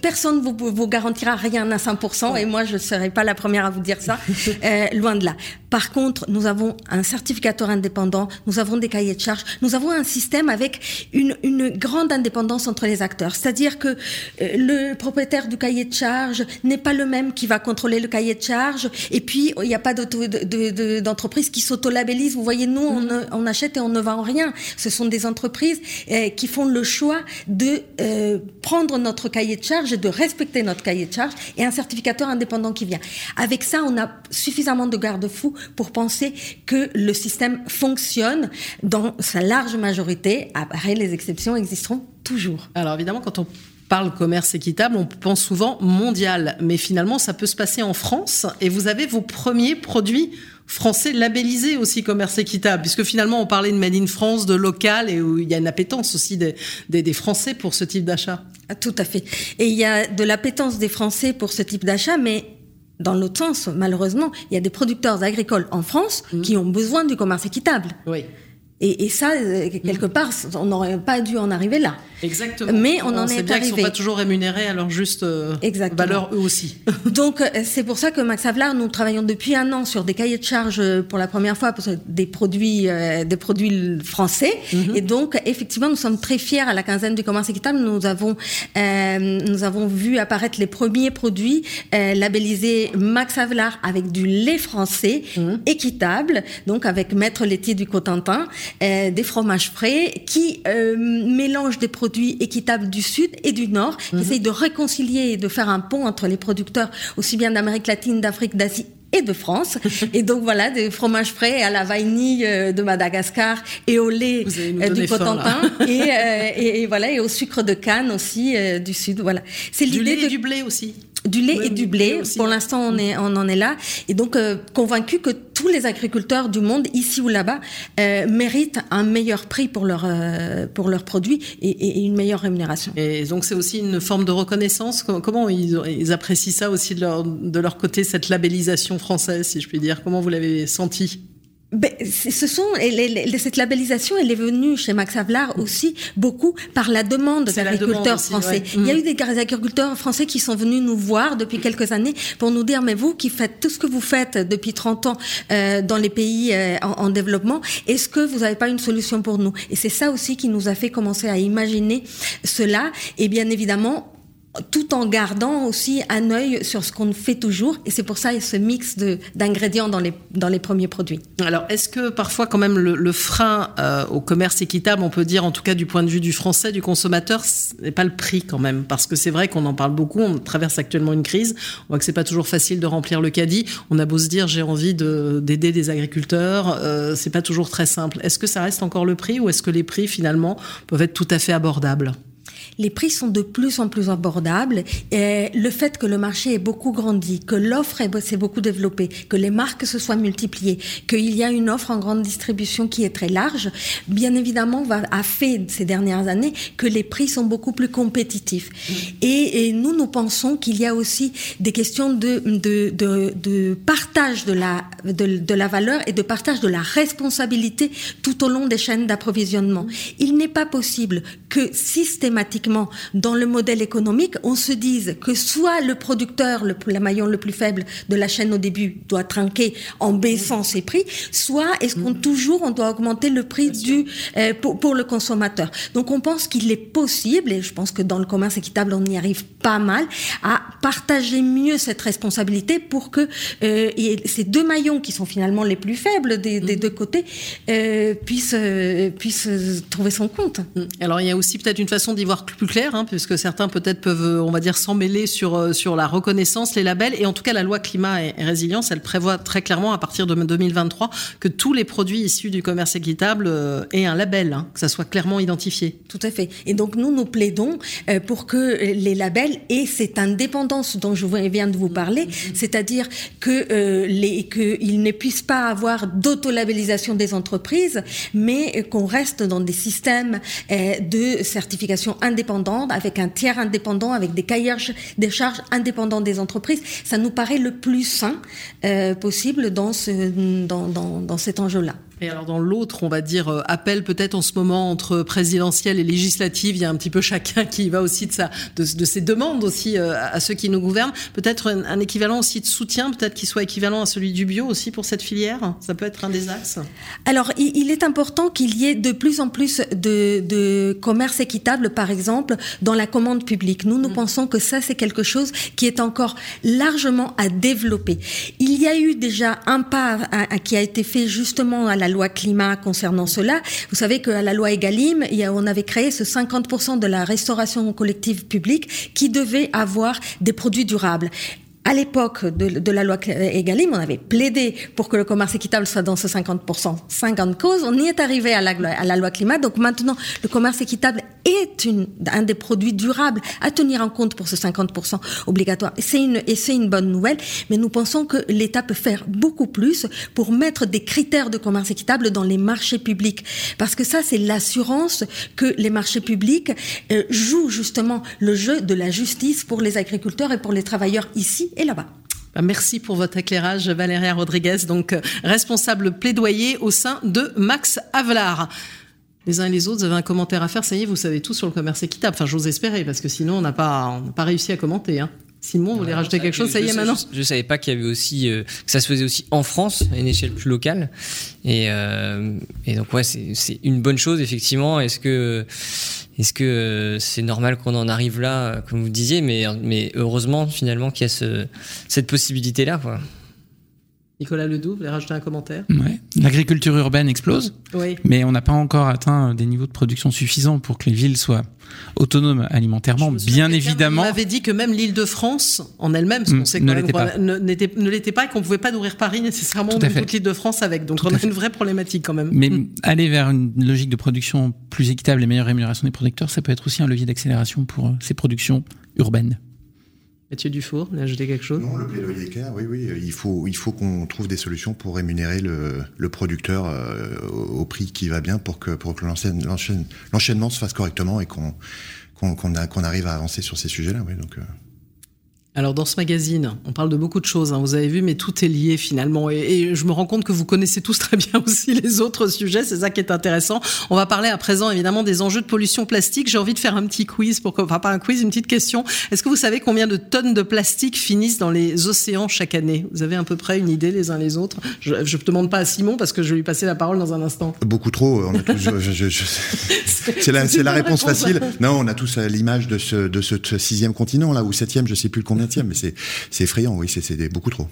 personne vous, vous garantira rien à 100%, et moi je ne serai pas la première à vous dire ça, loin de là. Par contre, nous avons un certificateur indépendant, nous avons des cahiers de charges, nous avons un système avec une, une grande indépendance entre les acteurs. C'est-à-dire que le propriétaire du cahier de charges n'est pas le même qui va contrôler le cahier de charges, et puis il n'y a pas d'entreprise qui s'auto-labellise. Vous voyez, nous, on, on, achète et on ne vend rien. Ce sont des entreprises euh, qui font le choix de euh, prendre notre cahier de charges, de respecter notre cahier de charges, et un certificateur indépendant qui vient. Avec ça, on a suffisamment de garde-fous pour penser que le système fonctionne dans sa large majorité. Après, les exceptions existeront toujours. Alors évidemment, quand on parle commerce équitable, on pense souvent mondial, mais finalement ça peut se passer en France et vous avez vos premiers produits français labellisés aussi commerce équitable, puisque finalement on parlait de Made in France, de local et où il y a une appétence aussi des, des, Français pour ce type d'achat. Ah, tout à fait. Et il y a de l'appétence des Français pour ce type d'achat, mais dans l'autre sens, malheureusement, il y a des producteurs agricoles en France mmh. qui ont besoin du commerce équitable. Oui. Et, et ça, euh, quelque part, on n'aurait pas dû en arriver là. Exactement. Mais on, en est bien arrivé. Ils sont pas toujours rémunérés à leur juste euh, valeur eux aussi. Donc euh, c'est pour ça que Max Havelaar, nous travaillons depuis un an sur des cahiers de charges pour la première fois pour des produits, des produits français. Mhm. Et donc effectivement, nous sommes très fiers à la quinzaine du commerce équitable. Nous avons, nous avons vu apparaître les premiers produits labellisés Max Havelaar avec du lait français mhm. équitable, donc avec maître laitier du Cotentin. Euh, des fromages frais qui euh, mélangent des produits équitables du Sud et du Nord, qui mhm. essayent de réconcilier et de faire un pont entre les producteurs aussi bien d'Amérique latine, d'Afrique, d'Asie et de France. et donc voilà, des fromages frais à la vanille euh, de Madagascar et au lait du Cotentin et, et, voilà et au sucre de canne aussi du Sud. Voilà, c'est l'idée de... du blé aussi du lait et du blé. Pour l'instant, on, est, on en est là. Et donc, euh, convaincu que tous les agriculteurs du monde, ici ou là-bas, euh, méritent un meilleur prix pour, leur, euh, pour leurs produits et, et, une meilleure rémunération. Et donc, c'est aussi une forme de reconnaissance? Comment ils, ils apprécient ça aussi de leur, de leur côté, cette labellisation française, si je puis dire? Comment vous l'avez senti? Ben, ce sont les, cette labellisation, elle est venue chez Max Havelaar aussi beaucoup par la demande des agriculteurs français. Il y a mm. eu des agriculteurs français qui sont venus nous voir depuis quelques années pour nous dire mais vous qui faites tout ce que vous faites depuis 30 ans euh, dans les pays euh, en, en, développement, est-ce que vous n'avez pas une solution pour nous? Et c'est ça aussi qui nous a fait commencer à imaginer cela. Et bien évidemment, tout en gardant aussi un œil sur ce qu'on fait toujours. Et c'est pour ça ce mix d'ingrédients dans les, dans les premiers produits. Alors, est-ce que parfois, quand même, le, frein euh, au commerce équitable, on peut dire, en tout cas du point de vue du français, du consommateur, ce n'est pas le prix quand même Parce que c'est vrai qu'on en parle beaucoup, on traverse actuellement une crise, on voit que c'est pas toujours facile de remplir le caddie. On a beau se dire, j'ai envie d'aider des agriculteurs, euh, c'est pas toujours très simple. Est-ce que ça reste encore le prix ou est-ce que les prix, finalement, peuvent être tout à fait abordables? Les prix sont de plus en plus abordables. Et le fait que le marché ait beaucoup grandi, que l'offre s'est beaucoup développée, que les marques se soient multipliées, qu'il y a une offre en grande distribution qui est très large, bien évidemment, va, a fait ces dernières années que les prix sont beaucoup plus compétitifs. Et, nous, nous pensons qu'il y a aussi des questions de, de, de, de partage de la, de, de la valeur et de partage de la responsabilité tout au long des chaînes d'approvisionnement. Il n'est pas possible que systématiquement dans le modèle économique, on se dise que soit le producteur, le, maillon le plus faible de la chaîne au début, doit trinquer en baissant ses prix, soit est-ce qu'on toujours on doit augmenter le prix du euh, pour, le consommateur. Donc on pense qu'il est possible, et je pense que dans le commerce équitable on y arrive pas mal, à partager mieux cette responsabilité pour que euh, ces deux maillons qui sont finalement les plus faibles des, mm. deux côtés euh, puissent puissent trouver son compte. Mm. Alors il y a aussi peut-être une façon d'y voir plus clair, hein, puisque certains peut-être peuvent, on va dire, s'en mêler sur, euh, sur la reconnaissance, les labels. Et en tout cas, la loi climat et, résilience, elle prévoit très clairement, à partir de 2023, que tous les produits issus du commerce équitable euh, aient un label, hein, que ça soit clairement identifié. Tout à fait. Et donc, nous, nous plaidons euh, pour que les labels aient cette indépendance dont je viens de vous parler, c'est-à-dire que qu'ils ne puissent pas avoir d'auto-labellisation des entreprises, mais qu'on reste dans des systèmes de certification indépendante, avec un tiers indépendant, avec des cahiers des charges indépendants des entreprises. Ça nous paraît le plus sain euh, possible dans cet enjeu-là. Et alors dans l'autre, on va dire euh, appel peut-être en ce moment entre présidentielle et législative, il y a un petit peu chacun qui va aussi de, sa, de, ses demandes aussi euh, à ceux qui nous gouvernent. Peut-être un, équivalent aussi de soutien, peut-être qu'il soit équivalent à celui du bio aussi pour cette filière. Ça peut être un des axes. Alors il, est important qu'il y ait de plus en plus de, de, commerce équitable, par exemple, dans la commande publique. Nous, nous mm. pensons que ça c'est quelque chose qui est encore largement à développer. Il y a eu déjà un pas qui a été fait justement à la loi climat concernant cela. Vous savez qu'à la loi Egalim, on avait créé ce 50% de la restauration collective publique qui devait avoir des produits durables à l'époque de, la loi Egalim, on avait plaidé pour que le commerce équitable soit dans ce 50%. 50 causes, on y est arrivé à la, à la loi climat. Donc maintenant, le commerce équitable est une, un des produits durables à tenir en compte pour ce 50% obligatoire. C'est une, et c'est une bonne nouvelle, mais nous pensons que l'État peut faire beaucoup plus pour mettre des critères de commerce équitable dans les marchés publics. Parce que ça, c'est l'assurance que les marchés publics euh, jouent justement le jeu de la justice pour les agriculteurs et pour les travailleurs ici et là-bas. Bah, merci pour votre éclairage, Valéria Rodriguez, donc euh, responsable plaidoyer au sein de Max Avelar. Les uns et les autres, vous avez un commentaire à faire, ça y est, vous savez tout sur le commerce équitable. Enfin, j'ose espérer, parce que sinon, on n'a pas, pas réussi à commenter. Hein. Simon, vous voulez rajouter quelque chose Ça y est maintenant Je, ne savais pas qu'il y avait aussi euh, que ça se faisait aussi en France à une échelle plus locale. Et, euh, et donc ouais, c'est une bonne chose effectivement. Est-ce que est-ce que euh, c'est normal qu'on en arrive là, comme vous disiez, mais mais heureusement finalement qu'il y a ce, cette possibilité là quoi. Nicolas Ledoux, vous voulez rajouter un commentaire? Ouais. L'agriculture urbaine explose, oui. mais on n'a pas encore atteint des niveaux de production suffisants pour que les villes soient autonomes alimentairement. Bien évidemment. On avait dit que même l'île de France, en elle-même, mm, ne l'était pas. et qu'on ne pouvait pas nourrir Paris nécessairement ou toute l'île de France avec. Donc on a une vraie problématique quand même. Mais aller vers une logique de production plus équitable et meilleure rémunération des producteurs, ça peut être aussi un levier d'accélération pour euh, ces productions urbaines. Mathieu Dufour, vous ajouté quelque chose? Non, le plaidoyer est clair, oui, oui. Il faut, il faut qu'on trouve des solutions pour rémunérer le, producteur euh, au prix qui va bien pour que, pour que l'enchaînement se fasse correctement et qu'on qu'on arrive à avancer sur ces sujets-là. Oui, donc, euh, alors dans ce magazine, on parle de beaucoup de choses, hein, vous avez vu, mais tout est lié finalement. Et, je me rends compte que vous connaissez tous très bien aussi les autres sujets, c'est ça qui est intéressant. On va parler à présent évidemment des enjeux de pollution plastique. J'ai envie de faire un petit quiz, pour, enfin pas un quiz, une petite question. Est-ce que vous savez combien de tonnes de plastique finissent dans les océans chaque année? Vous avez à peu près une idée les uns les autres? Je ne demande pas à Simon parce que je vais lui passer la parole dans un instant. Beaucoup trop. c'est la, la réponse, facile. Non, on a tous l'image de ce, de ce sixième continent là ou septième, je sais plus le mais c'est effrayant, oui, c'est beaucoup trop.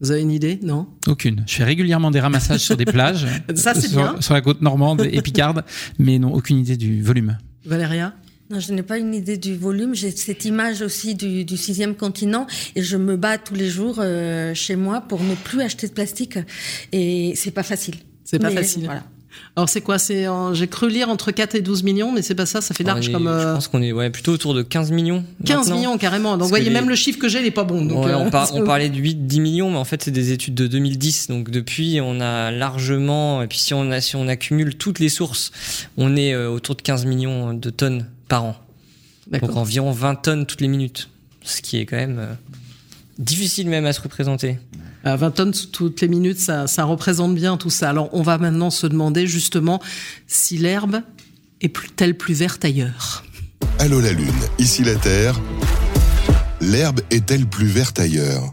Vous avez une idée Non? Aucune. Je fais régulièrement des ramassages sur des plages. Ça, c'est bien. Sur la côte normande et picarde, mais non, aucune idée du volume. Valéria? Non, je n'ai pas une idée du volume. J'ai cette image aussi du, sixième continent et je me bats tous les jours euh, chez moi pour ne plus acheter de plastique. Et c'est pas facile. C'est pas facile. Voilà. Alors c'est quoi? C'est j'ai cru lire entre 4 et 12 millions, mais c'est pas ça, ça fait large comme. Je euh, pense qu'on est ouais, plutôt autour de 15 millions. 15 millions carrément. Donc vous voyez, même le chiffre que j'ai, il est pas bon. Donc, euh, on, parlait de 8, 10 millions, mais en fait c'est des études de 2010. Donc depuis, on a largement, et puis si on a, si on accumule toutes les sources, on est euh, autour de 15 millions de tonnes par an. Donc environ 20 tonnes toutes les minutes, ce qui est quand même difficile même à se représenter. 20 tonnes toutes les minutes, ça, ça représente bien tout ça. Alors on va maintenant se demander justement si l'herbe est-elle plus verte ailleurs Allô la Lune, ici la Terre. L'herbe est-elle plus verte ailleurs?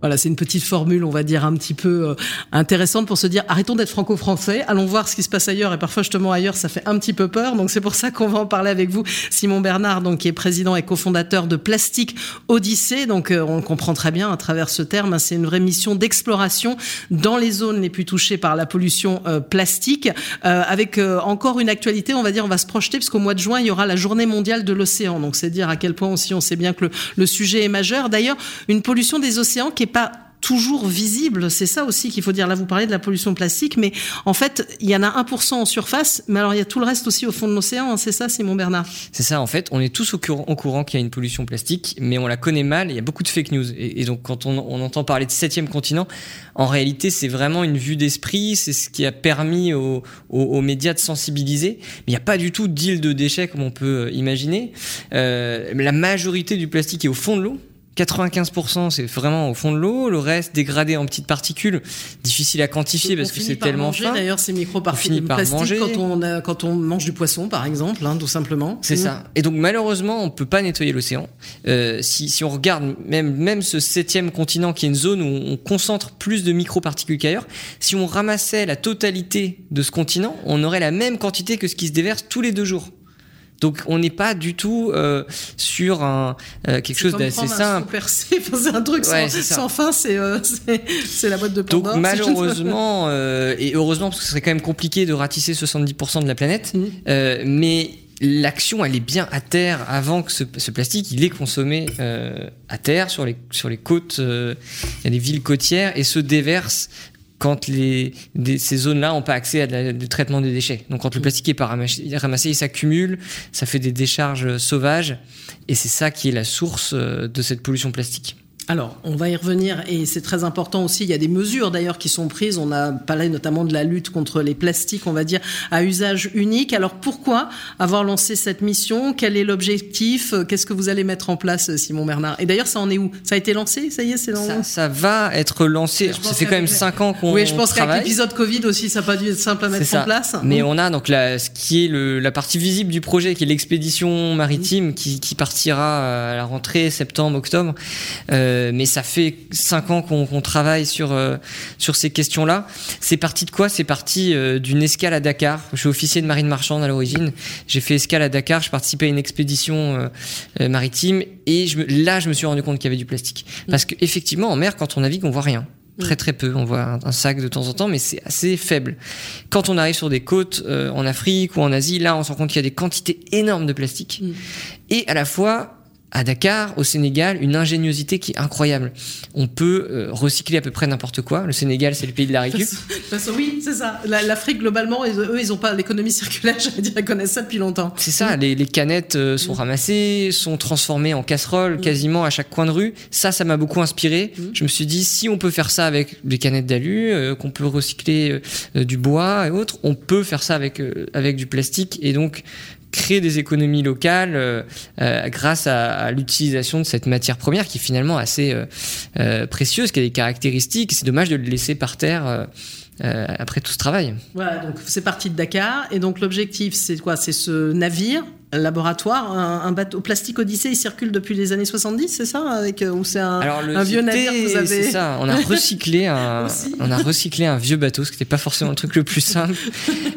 Voilà, c'est une petite formule, on va dire, un petit peu euh, intéressante pour se dire arrêtons d'être franco-français, allons voir ce qui se passe ailleurs. Et parfois, justement, ailleurs, ça fait un petit peu peur. Donc, c'est pour ça qu'on va en parler avec vous. Simon Bernard, donc, qui est président et cofondateur de Plastique Odyssée. Donc, euh, on comprend très bien à travers ce terme, hein, c'est une vraie mission d'exploration dans les zones les plus touchées par la pollution euh, plastique. avec encore une actualité, on va dire, on va se projeter, puisqu'au mois de juin, il y aura la journée mondiale de l'océan. Donc, c'est dire à quel point aussi on sait bien que le, le sujet est majeur. D'ailleurs, une pollution des océans qui est pas toujours visible. C'est ça aussi qu'il faut dire. Là, vous parlez de la pollution plastique, mais en fait, il y en a 1% en surface, mais alors il y a tout le reste aussi au fond de l'océan. Hein. C'est ça, Simon Bernard? C'est ça, en fait. On est tous au courant, qu'il y a une pollution plastique, mais on la connaît mal. Il y a beaucoup de fake news. Et, donc, quand on, entend parler de septième continent, en réalité, c'est vraiment une vue d'esprit. C'est ce qui a permis aux, médias de sensibiliser. Mais il n'y a pas du tout d'île de déchets comme on peut imaginer. Euh, la majorité du plastique est au fond de l'eau 95% c'est vraiment au fond de l'eau, le reste dégradé en petites particules, difficile à quantifier parce que c'est tellement fin. D'ailleurs, ces microparticules plastiques quand on quand on mange du poisson, par exemple, hein, tout simplement. C'est ça. Et donc malheureusement, on peut pas nettoyer l'océan. Euh, si, si on regarde même même ce septième continent qui est une zone où on concentre plus de microparticules qu'ailleurs, si on ramassait la totalité de ce continent, on aurait la même quantité que ce qui se déverse tous les deux jours. Donc on n'est pas du tout euh, sur un euh, quelque chose d'assez simple. c'est un truc sans, fin, euh, c'est la boîte de Pandore. Donc malheureusement et heureusement parce que ce serait quand même compliqué de ratisser 70% de la planète, mmh. mais l'action elle est bien à terre avant que ce, ce plastique il est consommé à terre sur les sur les côtes il y a des villes côtières et se déverse quand les, ces zones-là n'ont pas accès à du traitement des déchets. Donc quand le plastique est pas ramassé, il s'accumule, ça fait des décharges sauvages, et c'est ça qui est la source euh, de cette pollution plastique. Alors, on va y revenir et c'est très important aussi. Il y a des mesures d'ailleurs qui sont prises. On a parlé notamment de la lutte contre les plastiques, on va dire, à usage unique. Alors, pourquoi avoir lancé cette mission? Quel est l'objectif? Qu'est-ce que vous allez mettre en place, Simon Bernard? Et d'ailleurs, ça en est où? Ça a été lancé? Ça y est, c'est lancé ça, ça, va être lancé. Ça fait quand même 5 ans qu'on Oui, je pense qu'avec l'épisode Covid aussi, ça n'a pas dû être simple à mettre en place. Mais on a donc la, ce qui est le, la partie visible du projet, qui est l'expédition maritime, qui, qui, partira à la rentrée septembre-octobre. Euh, euh, mais ça fait cinq ans qu'on travaille sur euh, sur ces questions-là. C'est parti de quoi? C'est parti euh, d'une escale à Dakar. Je suis officier de marine marchande à l'origine. J'ai fait escale à Dakar. Je participais à une expédition maritime et je là, je me suis rendu compte qu'il y avait du plastique. Mm. Parce qu'effectivement, en mer, quand on navigue, on voit rien mm. très très peu. On voit un, sac de temps en temps, mais c'est assez faible. Quand on arrive sur des côtes en Afrique ou en Asie, là, on se rend compte qu'il y a des quantités énormes de plastique. Mm. Et à la fois, à Dakar, au Sénégal, une ingéniosité qui est incroyable. On peut euh, recycler à peu près n'importe quoi. Le Sénégal, c'est le pays de la récup. oui, c'est ça. L'Afrique, globalement, eux, ils n'ont pas l'économie circulaire, je dire, ils connaissent ça depuis longtemps. C'est ça. Les, canettes euh, sont ramassées, sont transformées en casseroles mm. quasiment à chaque coin de rue. Ça, ça m'a beaucoup inspiré. Mm. Je me suis dit, si on peut faire ça avec des canettes d'alu, euh, qu'on peut recycler du bois et autres, on peut faire ça avec, avec du plastique. Et donc, créer des économies locales euh, euh, grâce à, l'utilisation de cette matière première qui est finalement assez euh, précieuse, qui a des caractéristiques. C'est dommage de le laisser par terre. après tout ce travail. Voilà, donc c'est parti de Dakar et donc l'objectif c'est quoi? C'est ce navire laboratoire, un, bateau plastique Odyssée, il circule depuis les années 70, c'est ça avec ou c'est un, un, vieux navire que vous avez C'est ça, on a recyclé un on a recyclé un vieux bateau, ce qui n'était pas forcément le truc le plus simple,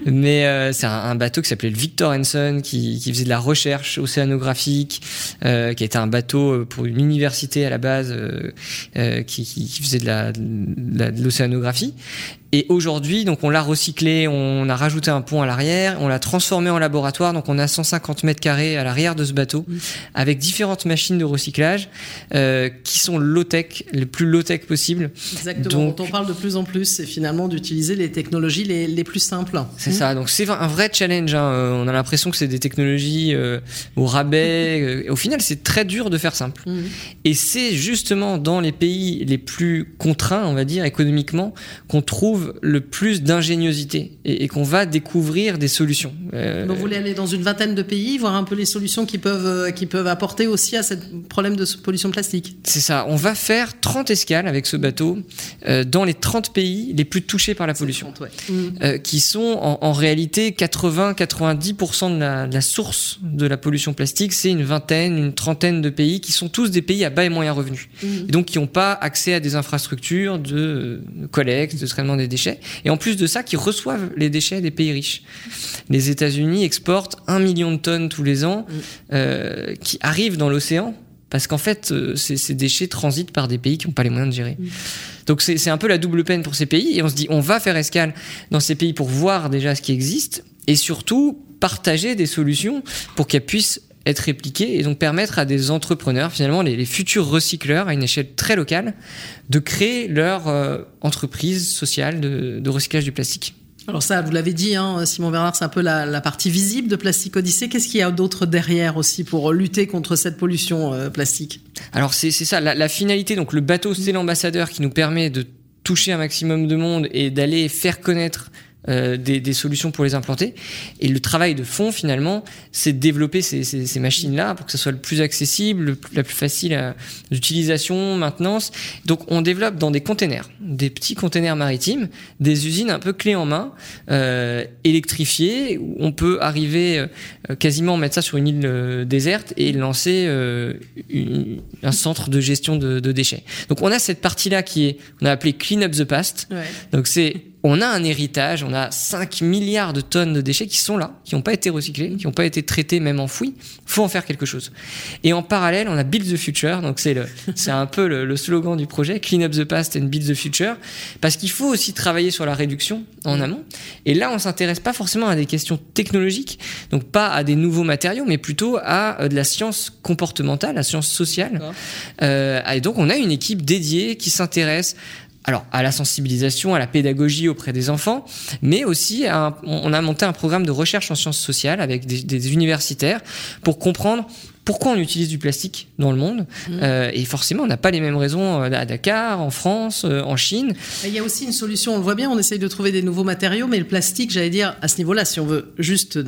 mais euh, c'est un, bateau qui s'appelait le Victor Hansen qui, qui, faisait de la recherche océanographique, euh, qui était un bateau euh, pour une université à la base euh, qui, qui, faisait de l'océanographie et aujourd'hui, donc on l'a recyclé, on a rajouté un pont à l'arrière, on l'a transformé en laboratoire. Donc on a 150 mètres carrés à l'arrière de ce bateau, avec différentes machines de recyclage euh, qui sont low-tech, les plus low-tech possibles. Exactement. Donc, on parle de plus en plus, c'est finalement d'utiliser les technologies les, les plus simples. C'est ça. Donc c'est un vrai challenge. Hein. Euh, on a l'impression que c'est des technologies euh, au rabais. au final, c'est très dur de faire simple. Mmh. Et c'est justement dans les pays les plus contraints, on va dire économiquement, qu'on trouve le plus d'ingéniosité et, qu'on va découvrir des solutions. Euh, vous voulez aller dans une vingtaine de pays, voir un peu les solutions qui peuvent, euh, qui peuvent apporter aussi à ce problème de pollution plastique. C'est ça. On va faire 30 escales avec ce bateau euh, dans les 30 pays les plus touchés par la pollution, mmh. qui sont en, réalité 80-90% de la, de la source de la pollution plastique. C'est une vingtaine, une trentaine de pays qui sont tous des pays à bas et moyens revenus. Mmh. Et donc qui n'ont pas accès à des infrastructures de collecte, de traitement des déchets, et en plus de ça, qui reçoivent les déchets des pays riches. Les États-Unis exportent un million de tonnes tous les ans mm. euh, qui arrivent dans l'océan parce qu'en fait, euh, ces, déchets transitent par des pays qui n'ont pas les moyens de gérer. Mm. Donc c'est un peu la double peine pour ces pays, et on se dit, on va faire escale dans ces pays pour voir déjà ce qui existe, et surtout partager des solutions pour qu'elles puissent être répliqué et donc permettre à des entrepreneurs, finalement les, futurs recycleurs à une échelle très locale, de créer leur euh, entreprise sociale de, recyclage du plastique. Alors ça, vous l'avez dit, hein, Simon Bernard, c'est un peu la, partie visible de Plastique Odyssée. Qu'est-ce qu'il y a d'autre derrière aussi pour lutter contre cette pollution euh, plastique? Alors c'est ça, la, la, finalité. Donc le bateau, c'est l'ambassadeur qui nous permet de toucher un maximum de monde et d'aller faire connaître euh, des, des, solutions pour les implanter. Et le travail de fond, finalement, c'est de développer ces, ces, ces machines-là pour que ça soit le plus accessible, la plus facile d'utilisation, maintenance. Donc, on développe dans des containers, des petits containers maritimes, des usines un peu clés en main, euh, électrifiées, où on peut arriver euh, quasiment mettre ça sur une île euh, déserte et lancer euh, une, un centre de gestion de, de, déchets. Donc, on a cette partie-là qui est, on a appelé Clean Up the Past. Ouais. Donc, c'est on a un héritage, on a 5 milliards de tonnes de déchets qui sont là, qui n'ont pas été recyclés, qui n'ont pas été traités, même enfouis. faut en faire quelque chose. Et en parallèle, on a Build the Future, donc c'est le, c'est un peu le, le, slogan du projet, Clean up the past and build the future, parce qu'il faut aussi travailler sur la réduction en amont. Et là, on s'intéresse pas forcément à des questions technologiques, donc pas à des nouveaux matériaux, mais plutôt à de la science comportementale, la science sociale. Euh, et donc, on a une équipe dédiée qui s'intéresse alors à la sensibilisation, à la pédagogie auprès des enfants, mais aussi à on a monté un programme de recherche en sciences sociales avec des, des universitaires pour comprendre pourquoi on utilise du plastique dans le monde. Mmh. Euh, et forcément, on n'a pas les mêmes raisons à Dakar, en France, euh, en Chine. Il y a aussi une solution, on le voit bien, on essaye de trouver des nouveaux matériaux, mais le plastique, j'allais dire, à ce niveau-là, si on veut juste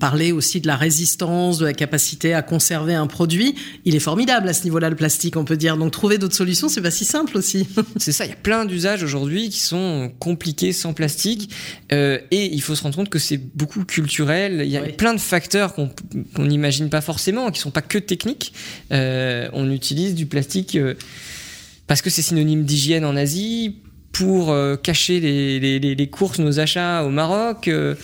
parler aussi de la résistance, de la capacité à conserver un produit, il est formidable à ce niveau-là, le plastique, on peut dire. Donc trouver d'autres solutions, c'est pas si simple aussi. c'est ça, il y a plein d'usages aujourd'hui qui sont compliqués sans plastique. Euh, et il faut se rendre compte que c'est beaucoup culturel. Il y a oui. plein de facteurs qu'on n'imagine pas forcément, qui sont pas que technique. Euh, on utilise du plastique euh, parce que c'est synonyme d'hygiène en Asie, pour euh, cacher les, les, les, courses, nos achats au Maroc. Euh,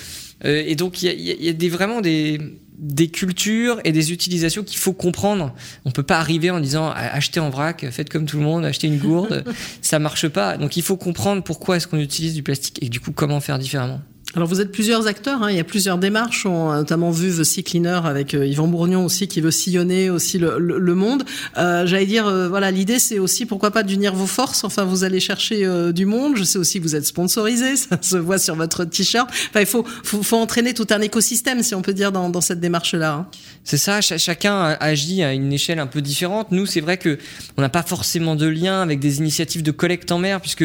et donc, il y a, y a des, vraiment des, des cultures et des utilisations qu'il faut comprendre. On peut pas arriver en disant achetez en vrac, faites comme tout le monde, achetez une gourde, ça marche pas. Donc il faut comprendre pourquoi est-ce qu'on utilise du plastique et du coup comment faire différemment. Alors vous êtes plusieurs acteurs, hein, il y a plusieurs démarches. On a notamment vu The Sea Cleaner avec euh, Yvan Bourgnon aussi qui veut sillonner aussi le, monde. Euh, J'allais dire, euh, voilà, l'idée c'est aussi pourquoi pas d'unir vos forces. Enfin, vous allez chercher euh, du monde. Je sais aussi que vous êtes sponsorisé, ça se voit sur votre t-shirt. Enfin, il faut, faut, faut, entraîner tout un écosystème, si on peut dire, dans, dans cette démarche-là. Hein. C'est ça. Ch chacun agit à une échelle un peu différente. Nous, c'est vrai que on n'a pas forcément de lien avec des initiatives de collecte en mer, puisque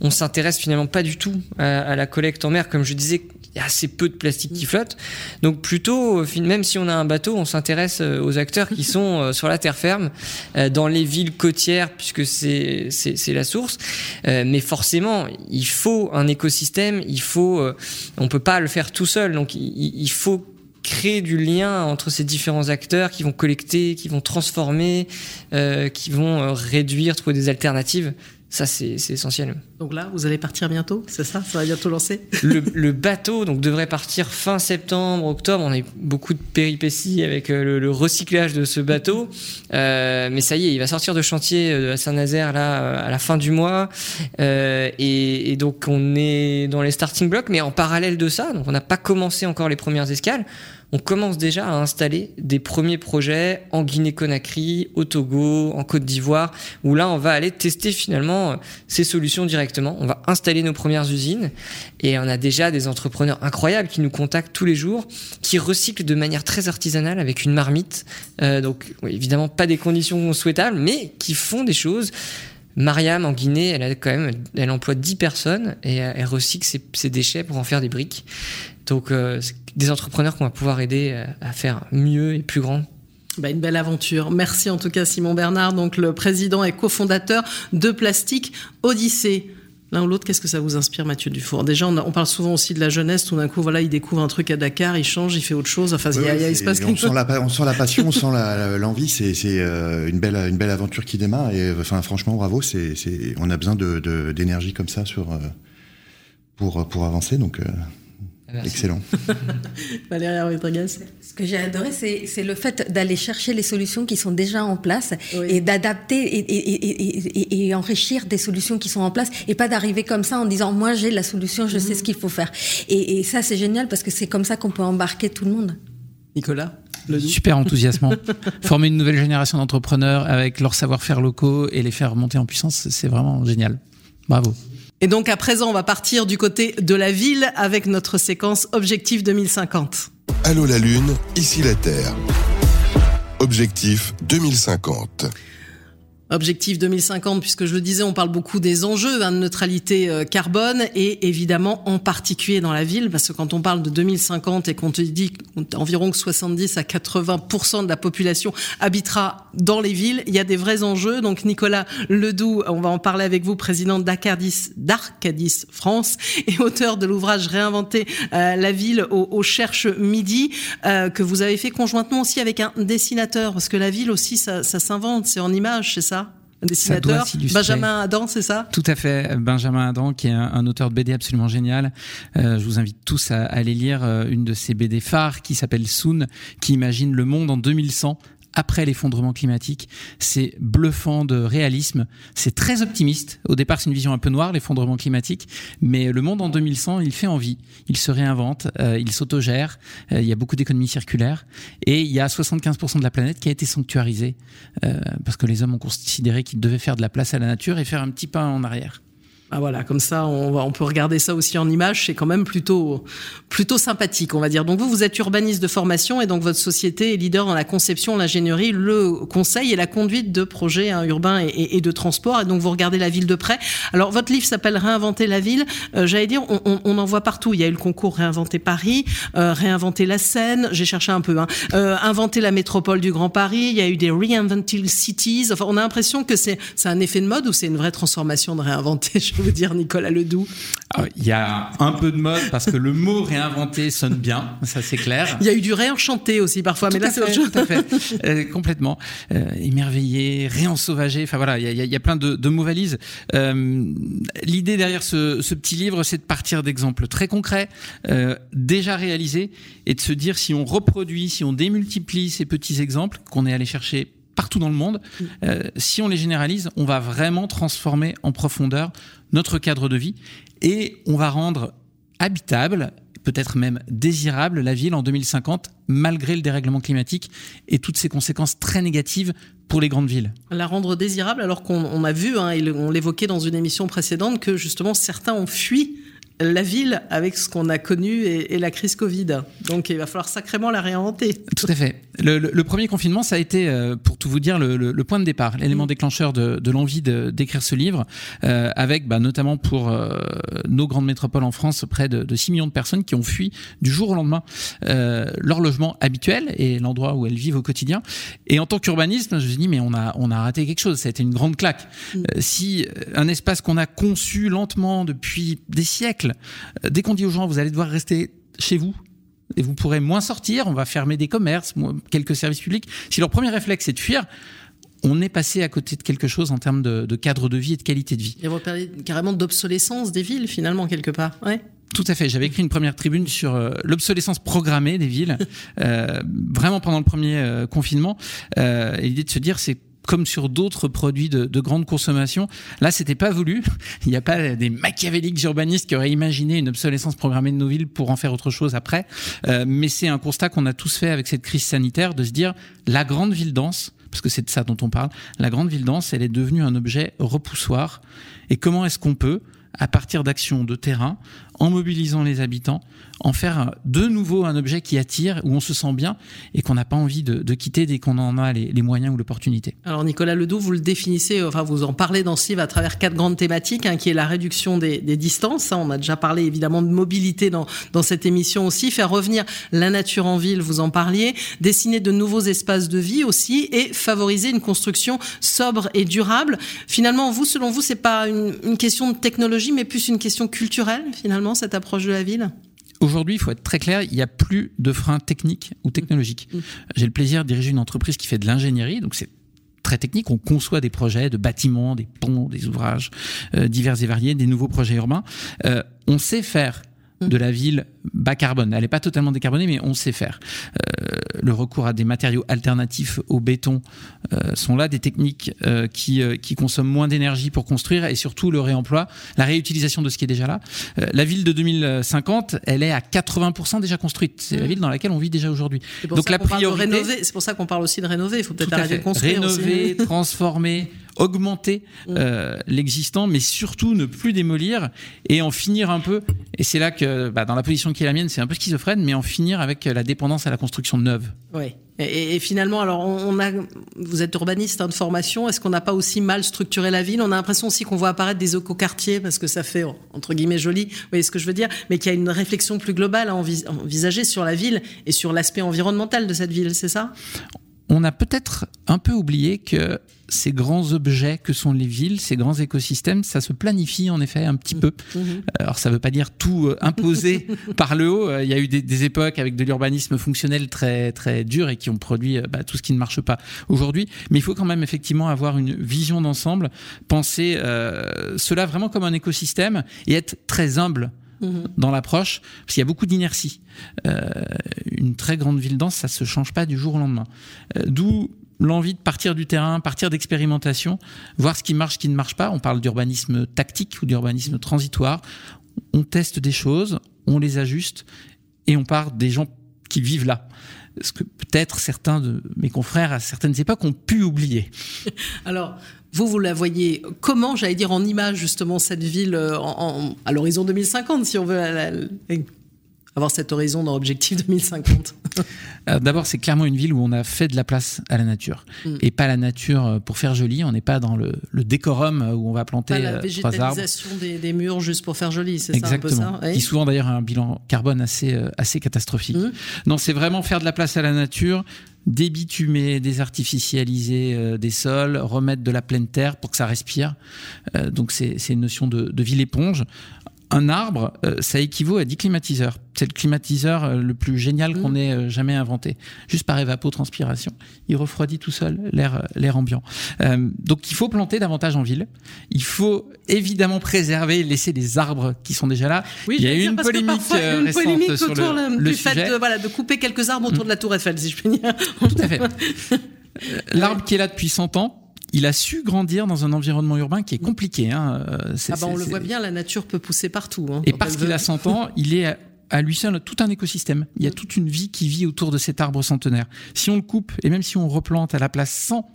on s'intéresse finalement pas du tout à, à la collecte en mer, comme je disais il y a assez peu de plastique qui flotte. Donc plutôt, même si on a un bateau, on s'intéresse aux acteurs qui sont sur la terre ferme, dans les villes côtières, puisque c'est la source. Mais forcément, il faut un écosystème. Il faut, on peut pas le faire tout seul. Donc il faut créer du lien entre ces différents acteurs qui vont collecter, qui vont transformer, euh, qui vont réduire, trouver des alternatives. Ça, c'est essentiel. Donc là, vous allez partir bientôt, c'est ça? Ça va bientôt lancer? Le, bateau donc, devrait partir fin septembre, octobre. On a eu beaucoup de péripéties avec le, le recyclage de ce bateau. Euh, mais ça y est, il va sortir de chantier à Saint-Nazaire là, à la fin du mois. Euh, et, et, donc, on est dans les starting blocks. Mais en parallèle de ça, donc on n'a pas commencé encore les premières escales on commence déjà à installer des premiers projets en Guinée-Conakry, au Togo, en Côte d'Ivoire, où là, on va aller tester finalement ces solutions On va installer nos premières usines et on a déjà des entrepreneurs incroyables qui nous contactent tous les jours, qui recyclent de manière très artisanale avec une marmite. Euh, donc, évidemment, pas des conditions souhaitables, mais qui font des choses. Mariam en Guinée, elle a quand même, elle emploie 10 personnes et elle recycle ses, déchets pour en faire des briques. Donc, euh, des entrepreneurs qu'on va pouvoir aider à faire mieux et plus grand. Bah, une belle aventure. Merci en tout cas Simon Bernard, donc le président et cofondateur de Plastique Odyssée. L'un ou l'autre, qu'est-ce que ça vous inspire, Mathieu Dufour? Déjà, on, a, on, parle souvent aussi de la jeunesse. Tout d'un coup, voilà, il découvre un truc à Dakar, il change, il fait autre chose. Enfin, il, y a, il se passe on sent, la, on sent la passion, on sent l'envie. C'est euh, une belle, une belle aventure qui démarre. Et enfin, franchement, bravo. C'est, on a besoin de, d'énergie de, comme ça sur, euh, pour, pour avancer. Donc. Euh... Merci. Excellent. Valérie Rodriguez. Ce que j'ai adoré, c'est le fait d'aller chercher les solutions qui sont déjà en place oui. et d'adapter et, et, et, et, enrichir des solutions qui sont en place et pas d'arriver comme ça en disant moi j'ai la solution, je mmh. sais ce qu'il faut faire. Et, ça c'est génial parce que c'est comme ça qu'on peut embarquer tout le monde. Nicolas le Super enthousiasmant. Former une nouvelle génération d'entrepreneurs avec leur savoir-faire locaux et les faire monter en puissance, c'est vraiment génial. Bravo. Et donc à présent, on va partir du côté de la ville avec notre séquence Objectif 2050. Allô la Lune, ici la Terre. Objectif 2050. Objectif 2050, puisque je le disais, on parle beaucoup des enjeux hein, de neutralité euh, carbone et évidemment en particulier dans la ville, parce que quand on parle de 2050 et qu'on te dit qu'environ 70 à 80% de la population habitera dans les villes, il y a des vrais enjeux. Donc Nicolas Ledoux, on va en parler avec vous, président d'Arcadis, France et auteur de l'ouvrage Réinventer euh, la ville au, Cherche Midi, euh, que vous avez fait conjointement aussi avec un dessinateur, parce que la ville aussi, ça, ça s'invente, c'est en images, c'est ça? Un dessinateur, Benjamin Adam, c'est ça? Tout à fait, Benjamin Adam, qui est un, auteur de BD absolument génial. Euh, je vous invite tous à, aller lire euh, une de ses BD phares qui s'appelle Soon, qui imagine le monde en 2100 après l'effondrement climatique. C'est bluffant de réalisme. C'est très optimiste. Au départ, c'est une vision un peu noire, l'effondrement climatique. Mais le monde en 2100, il fait envie. Il se réinvente, euh, il s'autogère. Euh, il y a beaucoup d'économies circulaires. Et il y a 75% de la planète qui a été sanctuarisée. Euh, parce que les hommes ont considéré qu'ils devaient faire de la place à la nature et faire un petit pas en arrière. Ah voilà, comme ça, on, on peut regarder ça aussi en image. C'est quand même plutôt, plutôt sympathique, on va dire. Donc vous, vous êtes urbaniste de formation et donc votre société est leader dans la conception, l'ingénierie, le conseil et la conduite de projets hein, urbains et, de transport. Et donc vous regardez la ville de près. Alors votre livre s'appelle Réinventer la ville. Euh, j'allais dire, on, on, on, en voit partout. Il y a eu le concours Réinventer Paris, euh, Réinventer la Seine. J'ai cherché un peu. Hein. Euh, inventer la métropole du Grand Paris. Il y a eu des Reinvented Cities. Enfin, on a l'impression que c'est un effet de mode ou c'est une vraie transformation de réinventer vous dire, Nicolas Ledoux ah, Il y a un peu de mode parce que le mot réinventé sonne bien, ça c'est clair. Il y a eu du réenchanté aussi parfois, mais là c'est autre chose. Tout à fait, euh, complètement. Euh, émerveillé, réensauvagé, enfin voilà, il y a, plein de, mots valises. Euh, l'idée derrière ce, petit livre, c'est de partir d'exemples très concrets, déjà réalisés, et de se dire si on reproduit, si on démultiplie ces petits exemples qu'on est allé chercher partout dans le monde, euh, si on les généralise, on va vraiment transformer en profondeur notre cadre de vie et on va rendre habitable, peut-être même désirable, la ville en 2050, malgré le dérèglement climatique et toutes ses conséquences très négatives pour les grandes villes. La rendre désirable, alors qu'on a vu, hein, et on l'évoquait dans une émission précédente, que justement certains ont fui la ville avec ce qu'on a connu et, la crise Covid. Donc il va falloir sacrément la réinventer. Tout à fait. Le, premier confinement, ça a été, euh, pour tout vous dire, le, point de départ, l'élément mm. déclencheur de, l'envie d'écrire ce livre, euh, avec bah, notamment pour euh, nos grandes métropoles en France, près de, 6 millions de personnes qui ont fui du jour au lendemain leur logement habituel et l'endroit où elles vivent au quotidien. Et en tant qu'urbaniste, je me suis dit, mais on a, on a raté quelque chose, ça a été une grande claque. Mm. si un espace qu'on a conçu lentement depuis des siècles, euh, dès qu'on dit aux gens, vous allez devoir rester chez vous, et vous pourrez moins sortir, on va fermer des commerces, quelques services publics. Si leur premier réflexe est de fuir, on est passé à côté de quelque chose en termes de, cadre de vie et de qualité de vie. Et vous parlez carrément d'obsolescence des villes, finalement, quelque part. Ouais. Tout à fait. J'avais écrit une première tribune sur euh, l'obsolescence programmée des villes, euh, vraiment pendant le premier confinement. et l'idée de se dire, c'est comme sur d'autres produits de, de, grande consommation. Là, c'était pas voulu. Il n'y a pas des machiavéliques urbanistes qui auraient imaginé une obsolescence programmée de nos villes pour en faire autre chose après. Euh, mais c'est un constat qu'on a tous fait avec cette crise sanitaire de se dire la grande ville dense, parce que c'est de ça dont on parle, la grande ville dense, elle est devenue un objet repoussoir. Et comment est-ce qu'on peut, à partir d'actions de terrain, en mobilisant les habitants, en faire de nouveau un objet qui attire, où on se sent bien et qu'on n'a pas envie de, quitter dès qu'on en a les, moyens ou l'opportunité. Alors Nicolas Ledoux, vous le définissez, enfin vous en parlez dans livre à travers quatre grandes thématiques, hein, qui est la réduction des, distances. Hein. on a déjà parlé évidemment de mobilité dans, cette émission aussi, faire revenir la nature en ville, vous en parliez, dessiner de nouveaux espaces de vie aussi et favoriser une construction sobre et durable. Finalement, vous, selon vous, c'est pas une question de technologie, mais plus une question culturelle finalement? Cette approche de la ville? Aujourd'hui, il faut être très clair, il n'y a plus de freins techniques ou technologiques. Mm. J'ai le plaisir de diriger une entreprise qui fait de l'ingénierie, donc c'est très technique. On conçoit des projets de bâtiments, des ponts, des ouvrages euh, divers et variés, des nouveaux projets urbains. Euh, on sait faire mm. de la ville bas carbone. Elle n'est pas totalement décarbonée, mais on sait faire. Euh, le recours à des matériaux alternatifs au béton euh, sont là des techniques euh, qui, qui consomment moins d'énergie pour construire et surtout le réemploi, la réutilisation de ce qui est déjà là. La ville de 2050, elle est à 80% déjà construite. C'est la mmh. ville dans laquelle on vit déjà aujourd'hui. Donc la priorité, c'est pour ça qu'on parle aussi de rénover. Il faut peut-être arrêter de construire. Rénover, transformer, augmenter Mm. euh, l'existant, mais surtout ne plus démolir et en finir un peu. Et c'est là que, bah, dans la position qui est la mienne, c'est un peu schizophrène, mais en finir avec la dépendance à la construction neuve. Oui. Et, et finalement, alors on a, vous êtes urbaniste hein, de formation. Est-ce qu'on n'a pas aussi mal structuré la ville? On a l'impression aussi qu'on voit apparaître des écoquartiers parce que ça fait entre guillemets joli. Vous voyez ce que je veux dire Mais qu'il y a une réflexion plus globale à envis envisager sur la ville et sur l'aspect environnemental de cette ville. C'est ça? On a peut-être un peu oublié que ces grands objets que sont les villes, ces grands écosystèmes, ça se planifie en effet un petit peu. Mhm. Alors ça veut pas dire tout euh, imposer par le haut. Euh, Il y a eu des, des époques avec de l'urbanisme fonctionnel très très dur et qui ont produit euh, bah, tout ce qui ne marche pas aujourd'hui. Mais il faut quand même effectivement avoir une vision d'ensemble, penser euh, cela vraiment comme un écosystème et être très humble Mhm. dans l'approche, parce qu'il y a beaucoup d'inertie. Euh, une très grande ville dense, ça se change pas du jour au lendemain. Euh, D'où l'envie de partir du terrain, partir d'expérimentation, voir ce qui marche, ce qui ne marche pas. On parle d'urbanisme tactique ou d'urbanisme transitoire. On teste des choses, on les ajuste et on part des gens qui vivent là. Ce que peut-être certains de mes confrères à certaines époques ont pu oublier. Alors, vous, vous la voyez comment, j'allais dire en image justement, cette ville euh, à l'horizon 2050, si on veut avoir cet horizon dans Objectif 2050 D'abord, c'est clairement une ville où on a fait de la place à la nature. Mm. Et pas la nature pour faire joli. On n'est pas dans le, le, décorum où on va planter pas la trois arbres. végétalisation des, des, murs juste pour faire joli, c'est ça un peu ça oui. Qui souvent d'ailleurs a un bilan carbone assez, assez catastrophique. Mmh. Non, c'est vraiment faire de la place à la nature, débitumer, désartificialiser euh, des sols, remettre de la pleine terre pour que ça respire. Euh, donc c'est une notion de, de ville éponge un arbre, euh, ça équivaut à 10 climatiseurs. C'est le climatiseur euh, le plus génial qu'on ait euh, jamais inventé. Juste par évapotranspiration, il refroidit tout seul l'air l'air ambiant. Euh, donc il faut planter davantage en ville. Il faut évidemment préserver et laisser les arbres qui sont déjà là. Oui, il y a eu une polémique, une récente polémique sur autour le, du le fait sujet. de, voilà, de couper quelques arbres autour mmh. de la tour Eiffel, si je puis dire. Tout à fait. L'arbre qui est là depuis 100 ans, il a su grandir dans un environnement urbain qui est compliqué. Hein. Ah bah on le voit bien, la nature peut pousser partout. Hein, et parce qu'il a 100 ans, il est à lui seul tout un écosystème. Il y a toute une vie qui vit autour de cet arbre centenaire. Si on le coupe, et même si on replante à la place 100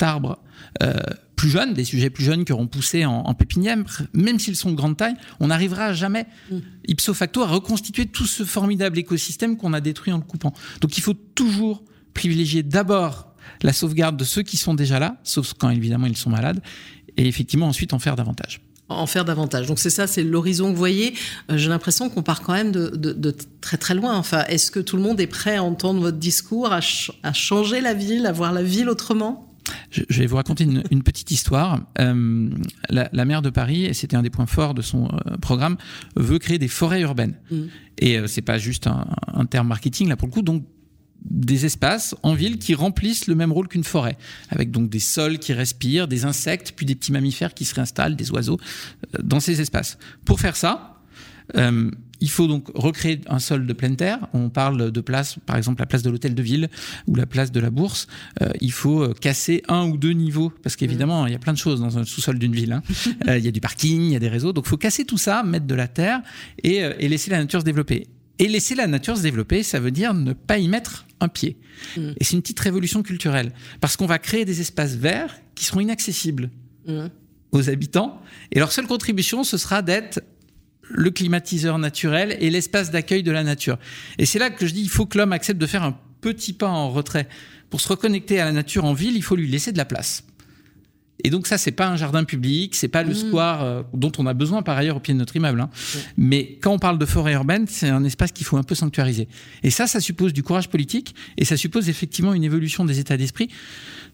arbres euh, plus jeunes, des sujets plus jeunes qui auront poussé en, en pépinière, même s'ils sont de grande taille, on n'arrivera jamais, mm. ipso facto, à reconstituer tout ce formidable écosystème qu'on a détruit en le coupant. Donc il faut toujours privilégier d'abord la sauvegarde de ceux qui sont déjà là, sauf quand évidemment ils sont malades, et effectivement ensuite en faire davantage en faire davantage. Donc c'est ça, c'est l'horizon que vous voyez. Euh, J'ai l'impression qu'on part quand même de, de, de, très très loin. Enfin, est-ce que tout le monde est prêt à entendre votre discours, à, ch à changer la ville, à voir la ville autrement? Je, je vais vous raconter une, une petite histoire. Euh, la, la, maire de Paris, et c'était un des points forts de son euh, programme, veut créer des forêts urbaines. Mmh. Et c'est pas juste un, un terme marketing là pour le coup. Donc des espaces en ville qui remplissent le même rôle qu'une forêt, avec donc des sols qui respirent, des insectes, puis des petits mammifères qui se réinstallent, des oiseaux, euh, dans ces espaces. Pour faire ça, euh, il faut donc recréer un sol de pleine terre. On parle de place, par exemple la place de l'hôtel de ville ou la place de la bourse. Euh, il faut casser un ou deux niveaux parce qu'évidemment mmh. il y a plein de choses dans un sous-sol d'une ville. Hein. euh, il y a du parking, il y a des réseaux, donc il faut casser tout ça, mettre de la terre et, et laisser la nature se développer. Et laisser la nature se développer, ça veut dire ne pas y mettre un pied. Mmh. Et c'est une petite révolution culturelle. Parce qu'on va créer des espaces verts qui seront inaccessibles mmh. aux habitants. Et leur seule contribution, ce sera d'être le climatiseur naturel et l'espace d'accueil de la nature. Et c'est là que je dis, il faut que l'homme accepte de faire un petit pas en retrait. Pour se reconnecter à la nature en ville, il faut lui laisser de la place. Et donc ça, c'est pas un jardin public, c'est pas le mmh. square euh, dont on a besoin par ailleurs au pied de notre immeuble. Hein. Mais quand on parle de forêt urbaine, c'est un espace qu'il faut un peu sanctuariser. Et ça, ça suppose du courage politique et ça suppose effectivement une évolution des états d'esprit.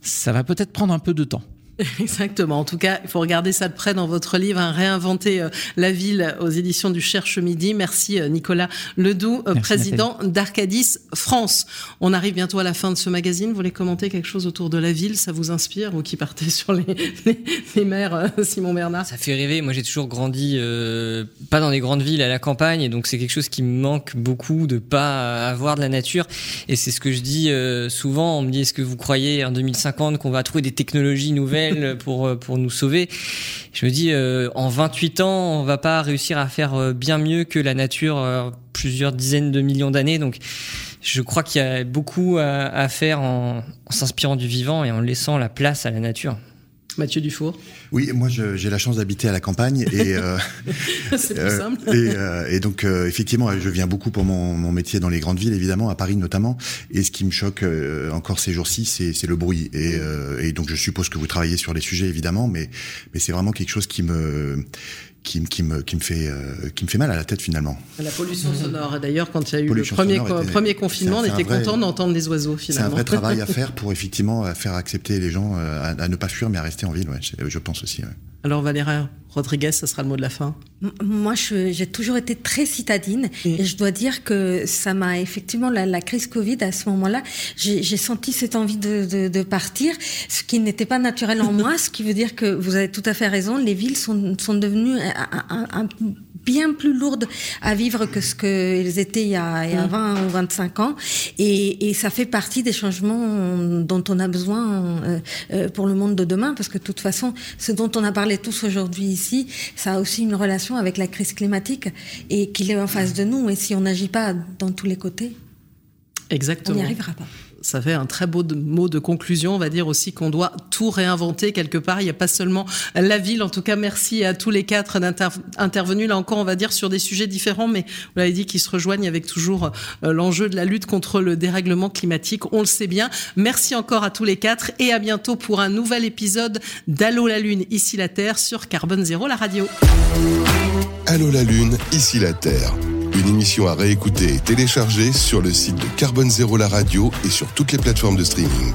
Ça va peut-être prendre un peu de temps. Exactement. En tout cas, il faut regarder ça de près dans votre livre, hein, Réinventer euh, la ville aux éditions du Cherche Midi. Merci euh, Nicolas Ledoux, euh, Merci, président d'Arcadis France. On arrive bientôt à la fin de ce magazine. Vous voulez commenter quelque chose autour de la ville? Ça vous inspire, vous qui partez sur les, les, les mers, euh, Simon Bernard? Ça fait rêver. Moi, j'ai toujours grandi euh, pas dans les grandes villes, à la campagne, et donc c'est quelque chose qui me manque beaucoup de pas avoir de la nature. Et c'est ce que je dis euh, souvent. On me dit est-ce que vous croyez en 2050 qu'on va trouver des technologies nouvelles pour pour nous sauver. Je me dis euh, en 28 ans, on va pas réussir à faire euh, bien mieux que la nature euh, plusieurs dizaines de millions d'années. Donc je crois qu'il y a beaucoup à, faire en s'inspirant du vivant et en laissant la place à la nature. Mathieu Dufour. Oui, moi j'ai la chance d'habiter à la campagne et euh, c'est plus simple. Et, et donc effectivement, je viens beaucoup pour mon, mon, métier dans les grandes villes, évidemment, à Paris notamment. Et ce qui me choque encore ces jours-ci, c'est le bruit. Et, et, donc je suppose que vous travaillez sur les sujets évidemment, mais mais c'est vraiment quelque chose qui me qui, qui, me, qui, me fait, euh, qui me fait mal à la tête finalement. La pollution sonore. D'ailleurs, quand il y a eu le premier, premier confinement, on était content d'entendre des oiseaux finalement. C'est un vrai travail à faire pour effectivement faire accepter les gens euh, à, à ne pas fuir mais à rester en ville, ouais, je pense aussi. Ouais. Alors Valéria Rodriguez, ce sera le mot de la fin. Moi, j'ai toujours été très citadine et je dois dire que ça m'a effectivement la, crise Covid à ce moment-là, j'ai senti cette envie de, de, de partir, ce qui n'était pas naturel en moi, ce qui veut dire que vous avez tout à fait raison, les villes sont, sont devenues un, un, un bien plus lourdes à vivre que ce qu'elles étaient il y, a, il y a 20 mm. ou 25 ans. Et, et, ça fait partie des changements dont on a besoin euh, euh, pour le monde de demain, parce que de toute façon, ce dont on a parlé tous aujourd'hui ici, ça a aussi une relation avec la crise climatique et qu'il est en face de nous. Et si on n'agit pas dans tous les côtés, Exactement. on n'y arrivera pas ça fait un très beau mot de conclusion. On va dire aussi qu'on doit tout réinventer quelque part. Il n'y a pas seulement la ville. En tout cas, merci à tous les quatre d'intervenus. Là encore, on va dire sur des sujets différents, mais vous l'avez dit, qui se rejoignent avec toujours euh, l'enjeu de la lutte contre le dérèglement climatique. On le sait bien. Merci encore à tous les quatre et à bientôt pour un nouvel épisode d'Allô la Lune, ici la Terre sur Carbone Zéro, la radio. Allô la Lune, ici la Terre. Une émission à réécouter et télécharger sur le site de Carbone Zéro La Radio et sur toutes les plateformes de streaming.